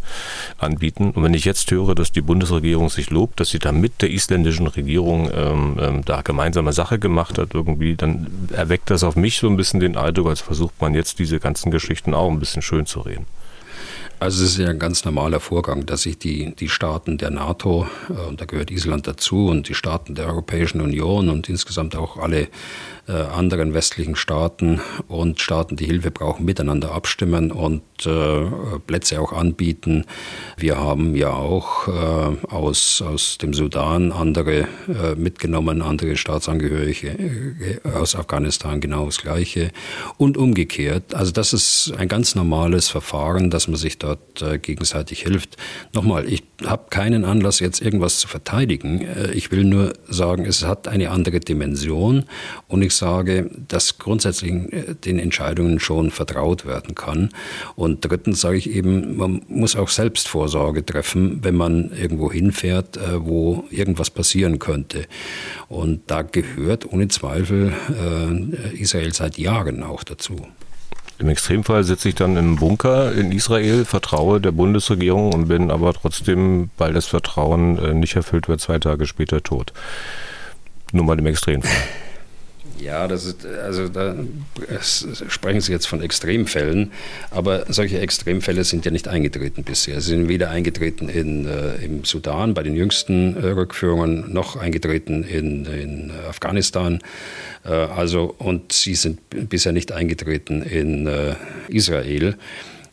anbieten. Und wenn ich jetzt höre, dass die Bundesregierung sich lobt, dass sie da mit der isländischen Regierung ähm, ähm, da gemeinsame Sache gemacht hat, irgendwie, dann erweckt das auf mich so ein bisschen den Eindruck, als versucht man jetzt diese ganzen Geschichten auch ein bisschen schön zu reden. Also es ist ja ein ganz normaler Vorgang, dass sich die, die Staaten der NATO, äh, und da gehört Island dazu, und die Staaten der Europäischen Union und insgesamt auch alle äh, anderen westlichen Staaten und Staaten, die Hilfe brauchen, miteinander abstimmen und äh, Plätze auch anbieten. Wir haben ja auch aus, aus dem Sudan andere mitgenommen, andere Staatsangehörige aus Afghanistan genau das Gleiche und umgekehrt. Also das ist ein ganz normales Verfahren, dass man sich dort äh, gegenseitig hilft. Nochmal, ich habe keinen Anlass, jetzt irgendwas zu verteidigen. ich will nur sagen, es hat eine andere Dimension und ich sage, dass grundsätzlich äh, den Entscheidungen schon vertraut werden kann. Und drittens sage ich eben, man muss auch Selbstvorsorge treffen, wenn man irgendwo hinfährt, äh, wo irgendwas passieren könnte. Und da gehört ohne Zweifel äh, Israel seit Jahren auch dazu. Im Extremfall sitze ich dann im Bunker in Israel, vertraue der Bundesregierung und bin aber trotzdem, weil das Vertrauen nicht erfüllt wird, zwei Tage später tot. Nur mal im Extremfall. Ja, das ist, also da sprechen Sie jetzt von Extremfällen, aber solche Extremfälle sind ja nicht eingetreten bisher. Sie sind weder eingetreten in, äh, im Sudan bei den jüngsten äh, Rückführungen, noch eingetreten in, in Afghanistan. Äh, also, und sie sind bisher nicht eingetreten in äh, Israel.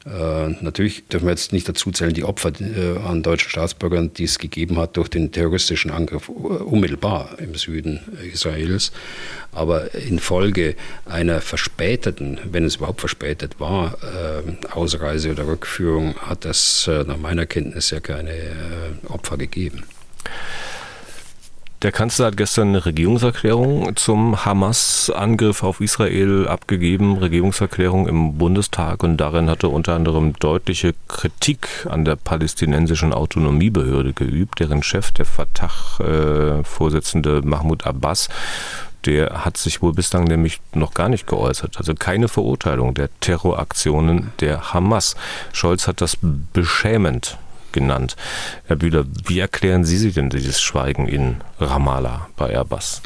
Äh, natürlich dürfen wir jetzt nicht dazu zählen, die Opfer äh, an deutschen Staatsbürgern, die es gegeben hat durch den terroristischen Angriff äh, unmittelbar im Süden Israels. Aber infolge einer verspäteten, wenn es überhaupt verspätet war, äh, Ausreise oder Rückführung, hat es äh, nach meiner Kenntnis ja keine Opfer gegeben. Der Kanzler hat gestern eine Regierungserklärung zum Hamas-Angriff auf Israel abgegeben, Regierungserklärung im Bundestag und darin hat er unter anderem deutliche Kritik an der palästinensischen Autonomiebehörde geübt, deren Chef, der Fatah-Vorsitzende Mahmoud Abbas, der hat sich wohl bislang nämlich noch gar nicht geäußert. Also keine Verurteilung der Terroraktionen der Hamas. Scholz hat das beschämend genannt. Herr Bühler, wie erklären Sie sich denn dieses Schweigen in Ramallah bei Airbus?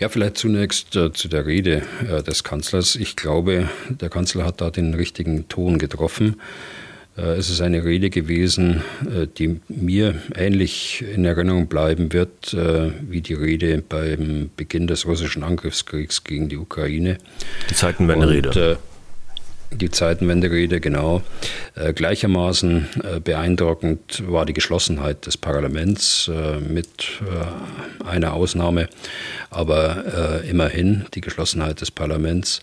Ja, vielleicht zunächst äh, zu der Rede äh, des Kanzlers. Ich glaube, der Kanzler hat da den richtigen Ton getroffen. Äh, es ist eine Rede gewesen, äh, die mir ähnlich in Erinnerung bleiben wird äh, wie die Rede beim Beginn des russischen Angriffskriegs gegen die Ukraine. Die Zeitenwende-Rede die Zeitenwende-Rede, genau. Äh, gleichermaßen äh, beeindruckend war die Geschlossenheit des Parlaments äh, mit äh, einer Ausnahme, aber äh, immerhin die Geschlossenheit des Parlaments.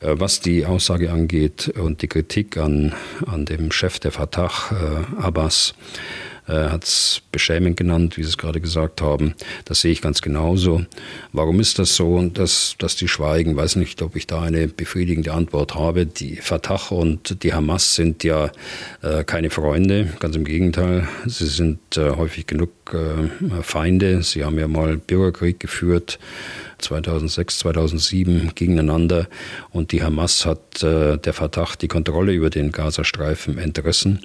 Äh, was die Aussage angeht und die Kritik an, an dem Chef der Fatah, Abbas, äh, hat es beschämend genannt, wie Sie es gerade gesagt haben. Das sehe ich ganz genauso. Warum ist das so, dass, dass die schweigen? Weiß nicht, ob ich da eine befriedigende Antwort habe. Die Fatah und die Hamas sind ja äh, keine Freunde, ganz im Gegenteil. Sie sind äh, häufig genug äh, Feinde. Sie haben ja mal Bürgerkrieg geführt. 2006, 2007 gegeneinander und die Hamas hat äh, der Fatah die Kontrolle über den Gazastreifen entrissen.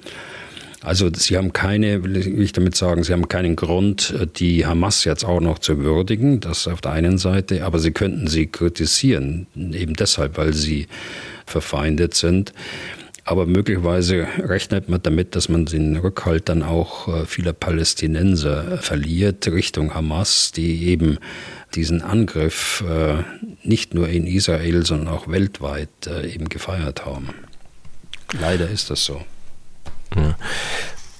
Also Sie haben keine, will ich damit sagen, Sie haben keinen Grund, die Hamas jetzt auch noch zu würdigen, das auf der einen Seite, aber Sie könnten sie kritisieren, eben deshalb, weil sie verfeindet sind. Aber möglicherweise rechnet man damit, dass man den Rückhalt dann auch äh, vieler Palästinenser verliert Richtung Hamas, die eben diesen Angriff äh, nicht nur in Israel, sondern auch weltweit äh, eben gefeiert haben. Leider ist das so. Ja.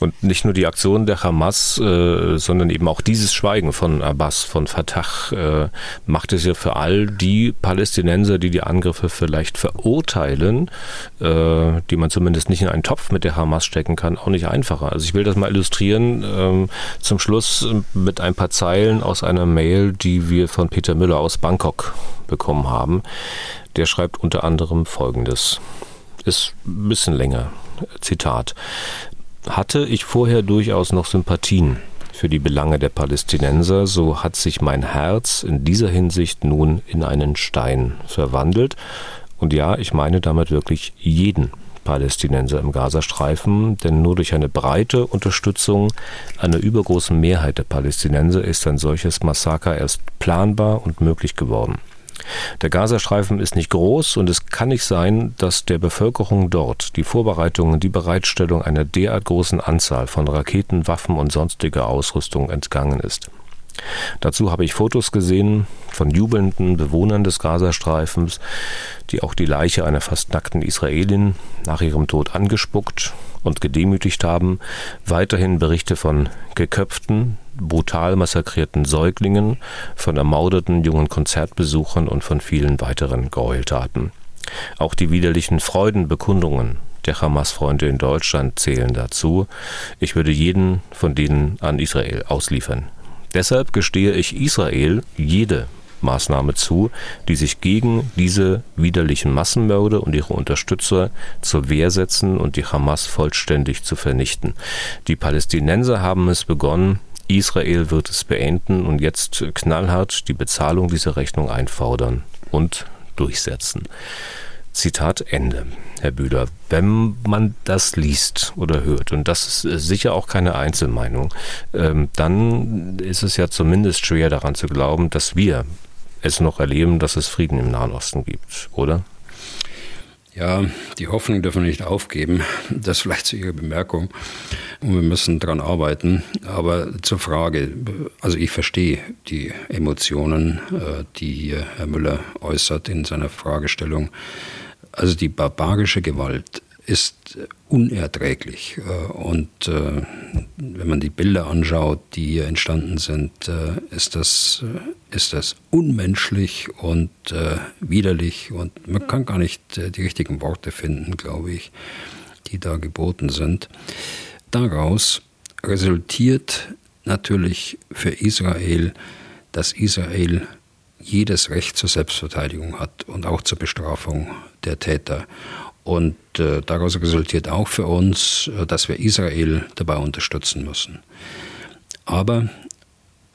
Und nicht nur die Aktion der Hamas, äh, sondern eben auch dieses Schweigen von Abbas, von Fatah, äh, macht es ja für all die Palästinenser, die die Angriffe vielleicht verurteilen, äh, die man zumindest nicht in einen Topf mit der Hamas stecken kann, auch nicht einfacher. Also ich will das mal illustrieren ähm, zum Schluss mit ein paar Zeilen aus einer Mail, die wir von Peter Müller aus Bangkok bekommen haben. Der schreibt unter anderem Folgendes. Ist ein bisschen länger. Zitat. Hatte ich vorher durchaus noch Sympathien für die Belange der Palästinenser, so hat sich mein Herz in dieser Hinsicht nun in einen Stein verwandelt. Und ja, ich meine damit wirklich jeden Palästinenser im Gazastreifen, denn nur durch eine breite Unterstützung einer übergroßen Mehrheit der Palästinenser ist ein solches Massaker erst planbar und möglich geworden. Der Gazastreifen ist nicht groß und es kann nicht sein, dass der Bevölkerung dort die Vorbereitungen, die Bereitstellung einer derart großen Anzahl von Raketen, Waffen und sonstiger Ausrüstung entgangen ist. Dazu habe ich Fotos gesehen von jubelnden Bewohnern des Gazastreifens, die auch die Leiche einer fast nackten Israelin nach ihrem Tod angespuckt und gedemütigt haben, weiterhin Berichte von geköpften, brutal massakrierten Säuglingen, von ermordeten jungen Konzertbesuchern und von vielen weiteren Gräueltaten. Auch die widerlichen Freudenbekundungen der Hamas-Freunde in Deutschland zählen dazu. Ich würde jeden von denen an Israel ausliefern. Deshalb gestehe ich Israel jede Maßnahme zu, die sich gegen diese widerlichen Massenmörder und ihre Unterstützer zur Wehr setzen und die Hamas vollständig zu vernichten. Die Palästinenser haben es begonnen, Israel wird es beenden und jetzt knallhart die Bezahlung dieser Rechnung einfordern und durchsetzen. Zitat Ende, Herr Bühler. Wenn man das liest oder hört, und das ist sicher auch keine Einzelmeinung, ähm, dann ist es ja zumindest schwer daran zu glauben, dass wir es noch erleben, dass es Frieden im Nahen Osten gibt, oder? Ja, die Hoffnung dürfen wir nicht aufgeben. Das vielleicht zu Ihrer Bemerkung. Und wir müssen daran arbeiten. Aber zur Frage, also ich verstehe die Emotionen, äh, die Herr Müller äußert in seiner Fragestellung. Also die barbarische Gewalt ist unerträglich. Äh, und äh, wenn man die Bilder anschaut, die hier entstanden sind, äh, ist das, ist das unmenschlich und widerlich. Und man kann gar nicht die richtigen Worte finden, glaube ich, die da geboten sind. Daraus resultiert natürlich für Israel, dass Israel jedes Recht zur Selbstverteidigung hat und auch zur Bestrafung der Täter. Und äh, daraus resultiert auch für uns, äh, dass wir Israel dabei unterstützen müssen. Aber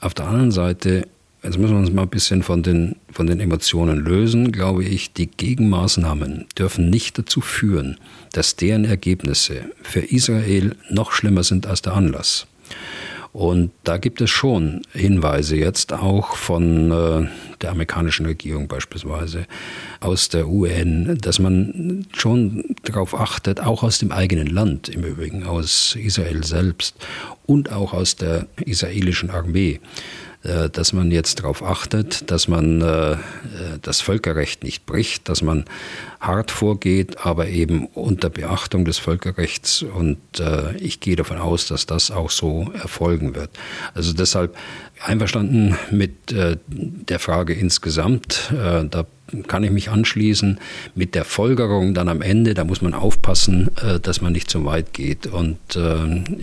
auf der anderen Seite, jetzt müssen wir uns mal ein bisschen von den, von den Emotionen lösen, glaube ich, die Gegenmaßnahmen dürfen nicht dazu führen, dass deren Ergebnisse für Israel noch schlimmer sind als der Anlass. Und da gibt es schon Hinweise jetzt auch von äh, der amerikanischen Regierung beispielsweise, aus der UN, dass man schon darauf achtet, auch aus dem eigenen Land im Übrigen, aus Israel selbst und auch aus der israelischen Armee, dass man jetzt darauf achtet, dass man äh, das Völkerrecht nicht bricht, dass man hart vorgeht, aber eben unter Beachtung des Völkerrechts. Und äh, ich gehe davon aus, dass das auch so erfolgen wird. Also deshalb einverstanden mit der Frage insgesamt. Da kann ich mich anschließen mit der Folgerung dann am Ende. Da muss man aufpassen, dass man nicht zu weit geht. Und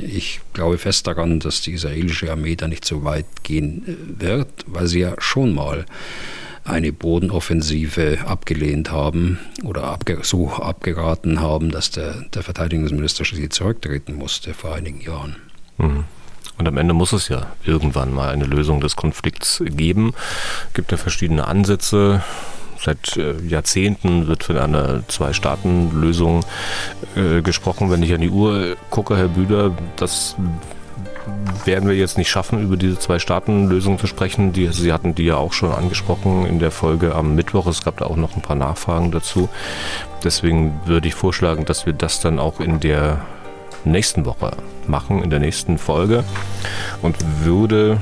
ich glaube fest daran, dass die israelische Armee da nicht so weit gehen wird, weil sie ja schon mal eine Bodenoffensive abgelehnt haben oder abge so abgeraten haben, dass der, der Verteidigungsminister schließlich zurücktreten musste vor einigen Jahren. Mhm. Und am Ende muss es ja irgendwann mal eine Lösung des Konflikts geben. Es gibt ja verschiedene Ansätze. Seit äh, Jahrzehnten wird von einer Zwei-Staaten-Lösung äh, gesprochen. Wenn ich an die Uhr gucke, Herr Büder, das werden wir jetzt nicht schaffen, über diese Zwei-Staaten-Lösung zu sprechen. Die, Sie hatten die ja auch schon angesprochen in der Folge am Mittwoch. Es gab da auch noch ein paar Nachfragen dazu. Deswegen würde ich vorschlagen, dass wir das dann auch in der nächsten Woche machen, in der nächsten Folge. Und würde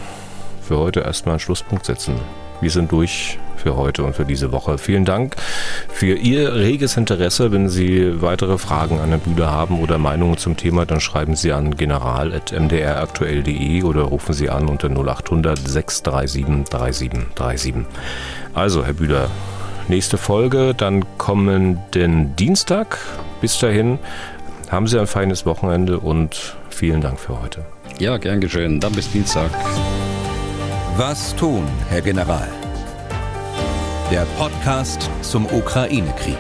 für heute erstmal einen Schlusspunkt setzen. Wir sind durch für heute und für diese Woche. Vielen Dank für Ihr reges Interesse. Wenn Sie weitere Fragen an Herrn Bühler haben oder Meinungen zum Thema, dann schreiben Sie an general.mdraktuell.de oder rufen Sie an unter 0800 637 3737. Also, Herr Bühler, nächste Folge, dann kommenden Dienstag. Bis dahin haben Sie ein feines Wochenende und vielen Dank für heute. Ja, gern geschehen. Dann bis Dienstag. Was tun, Herr General? der Podcast zum Ukraine-Krieg.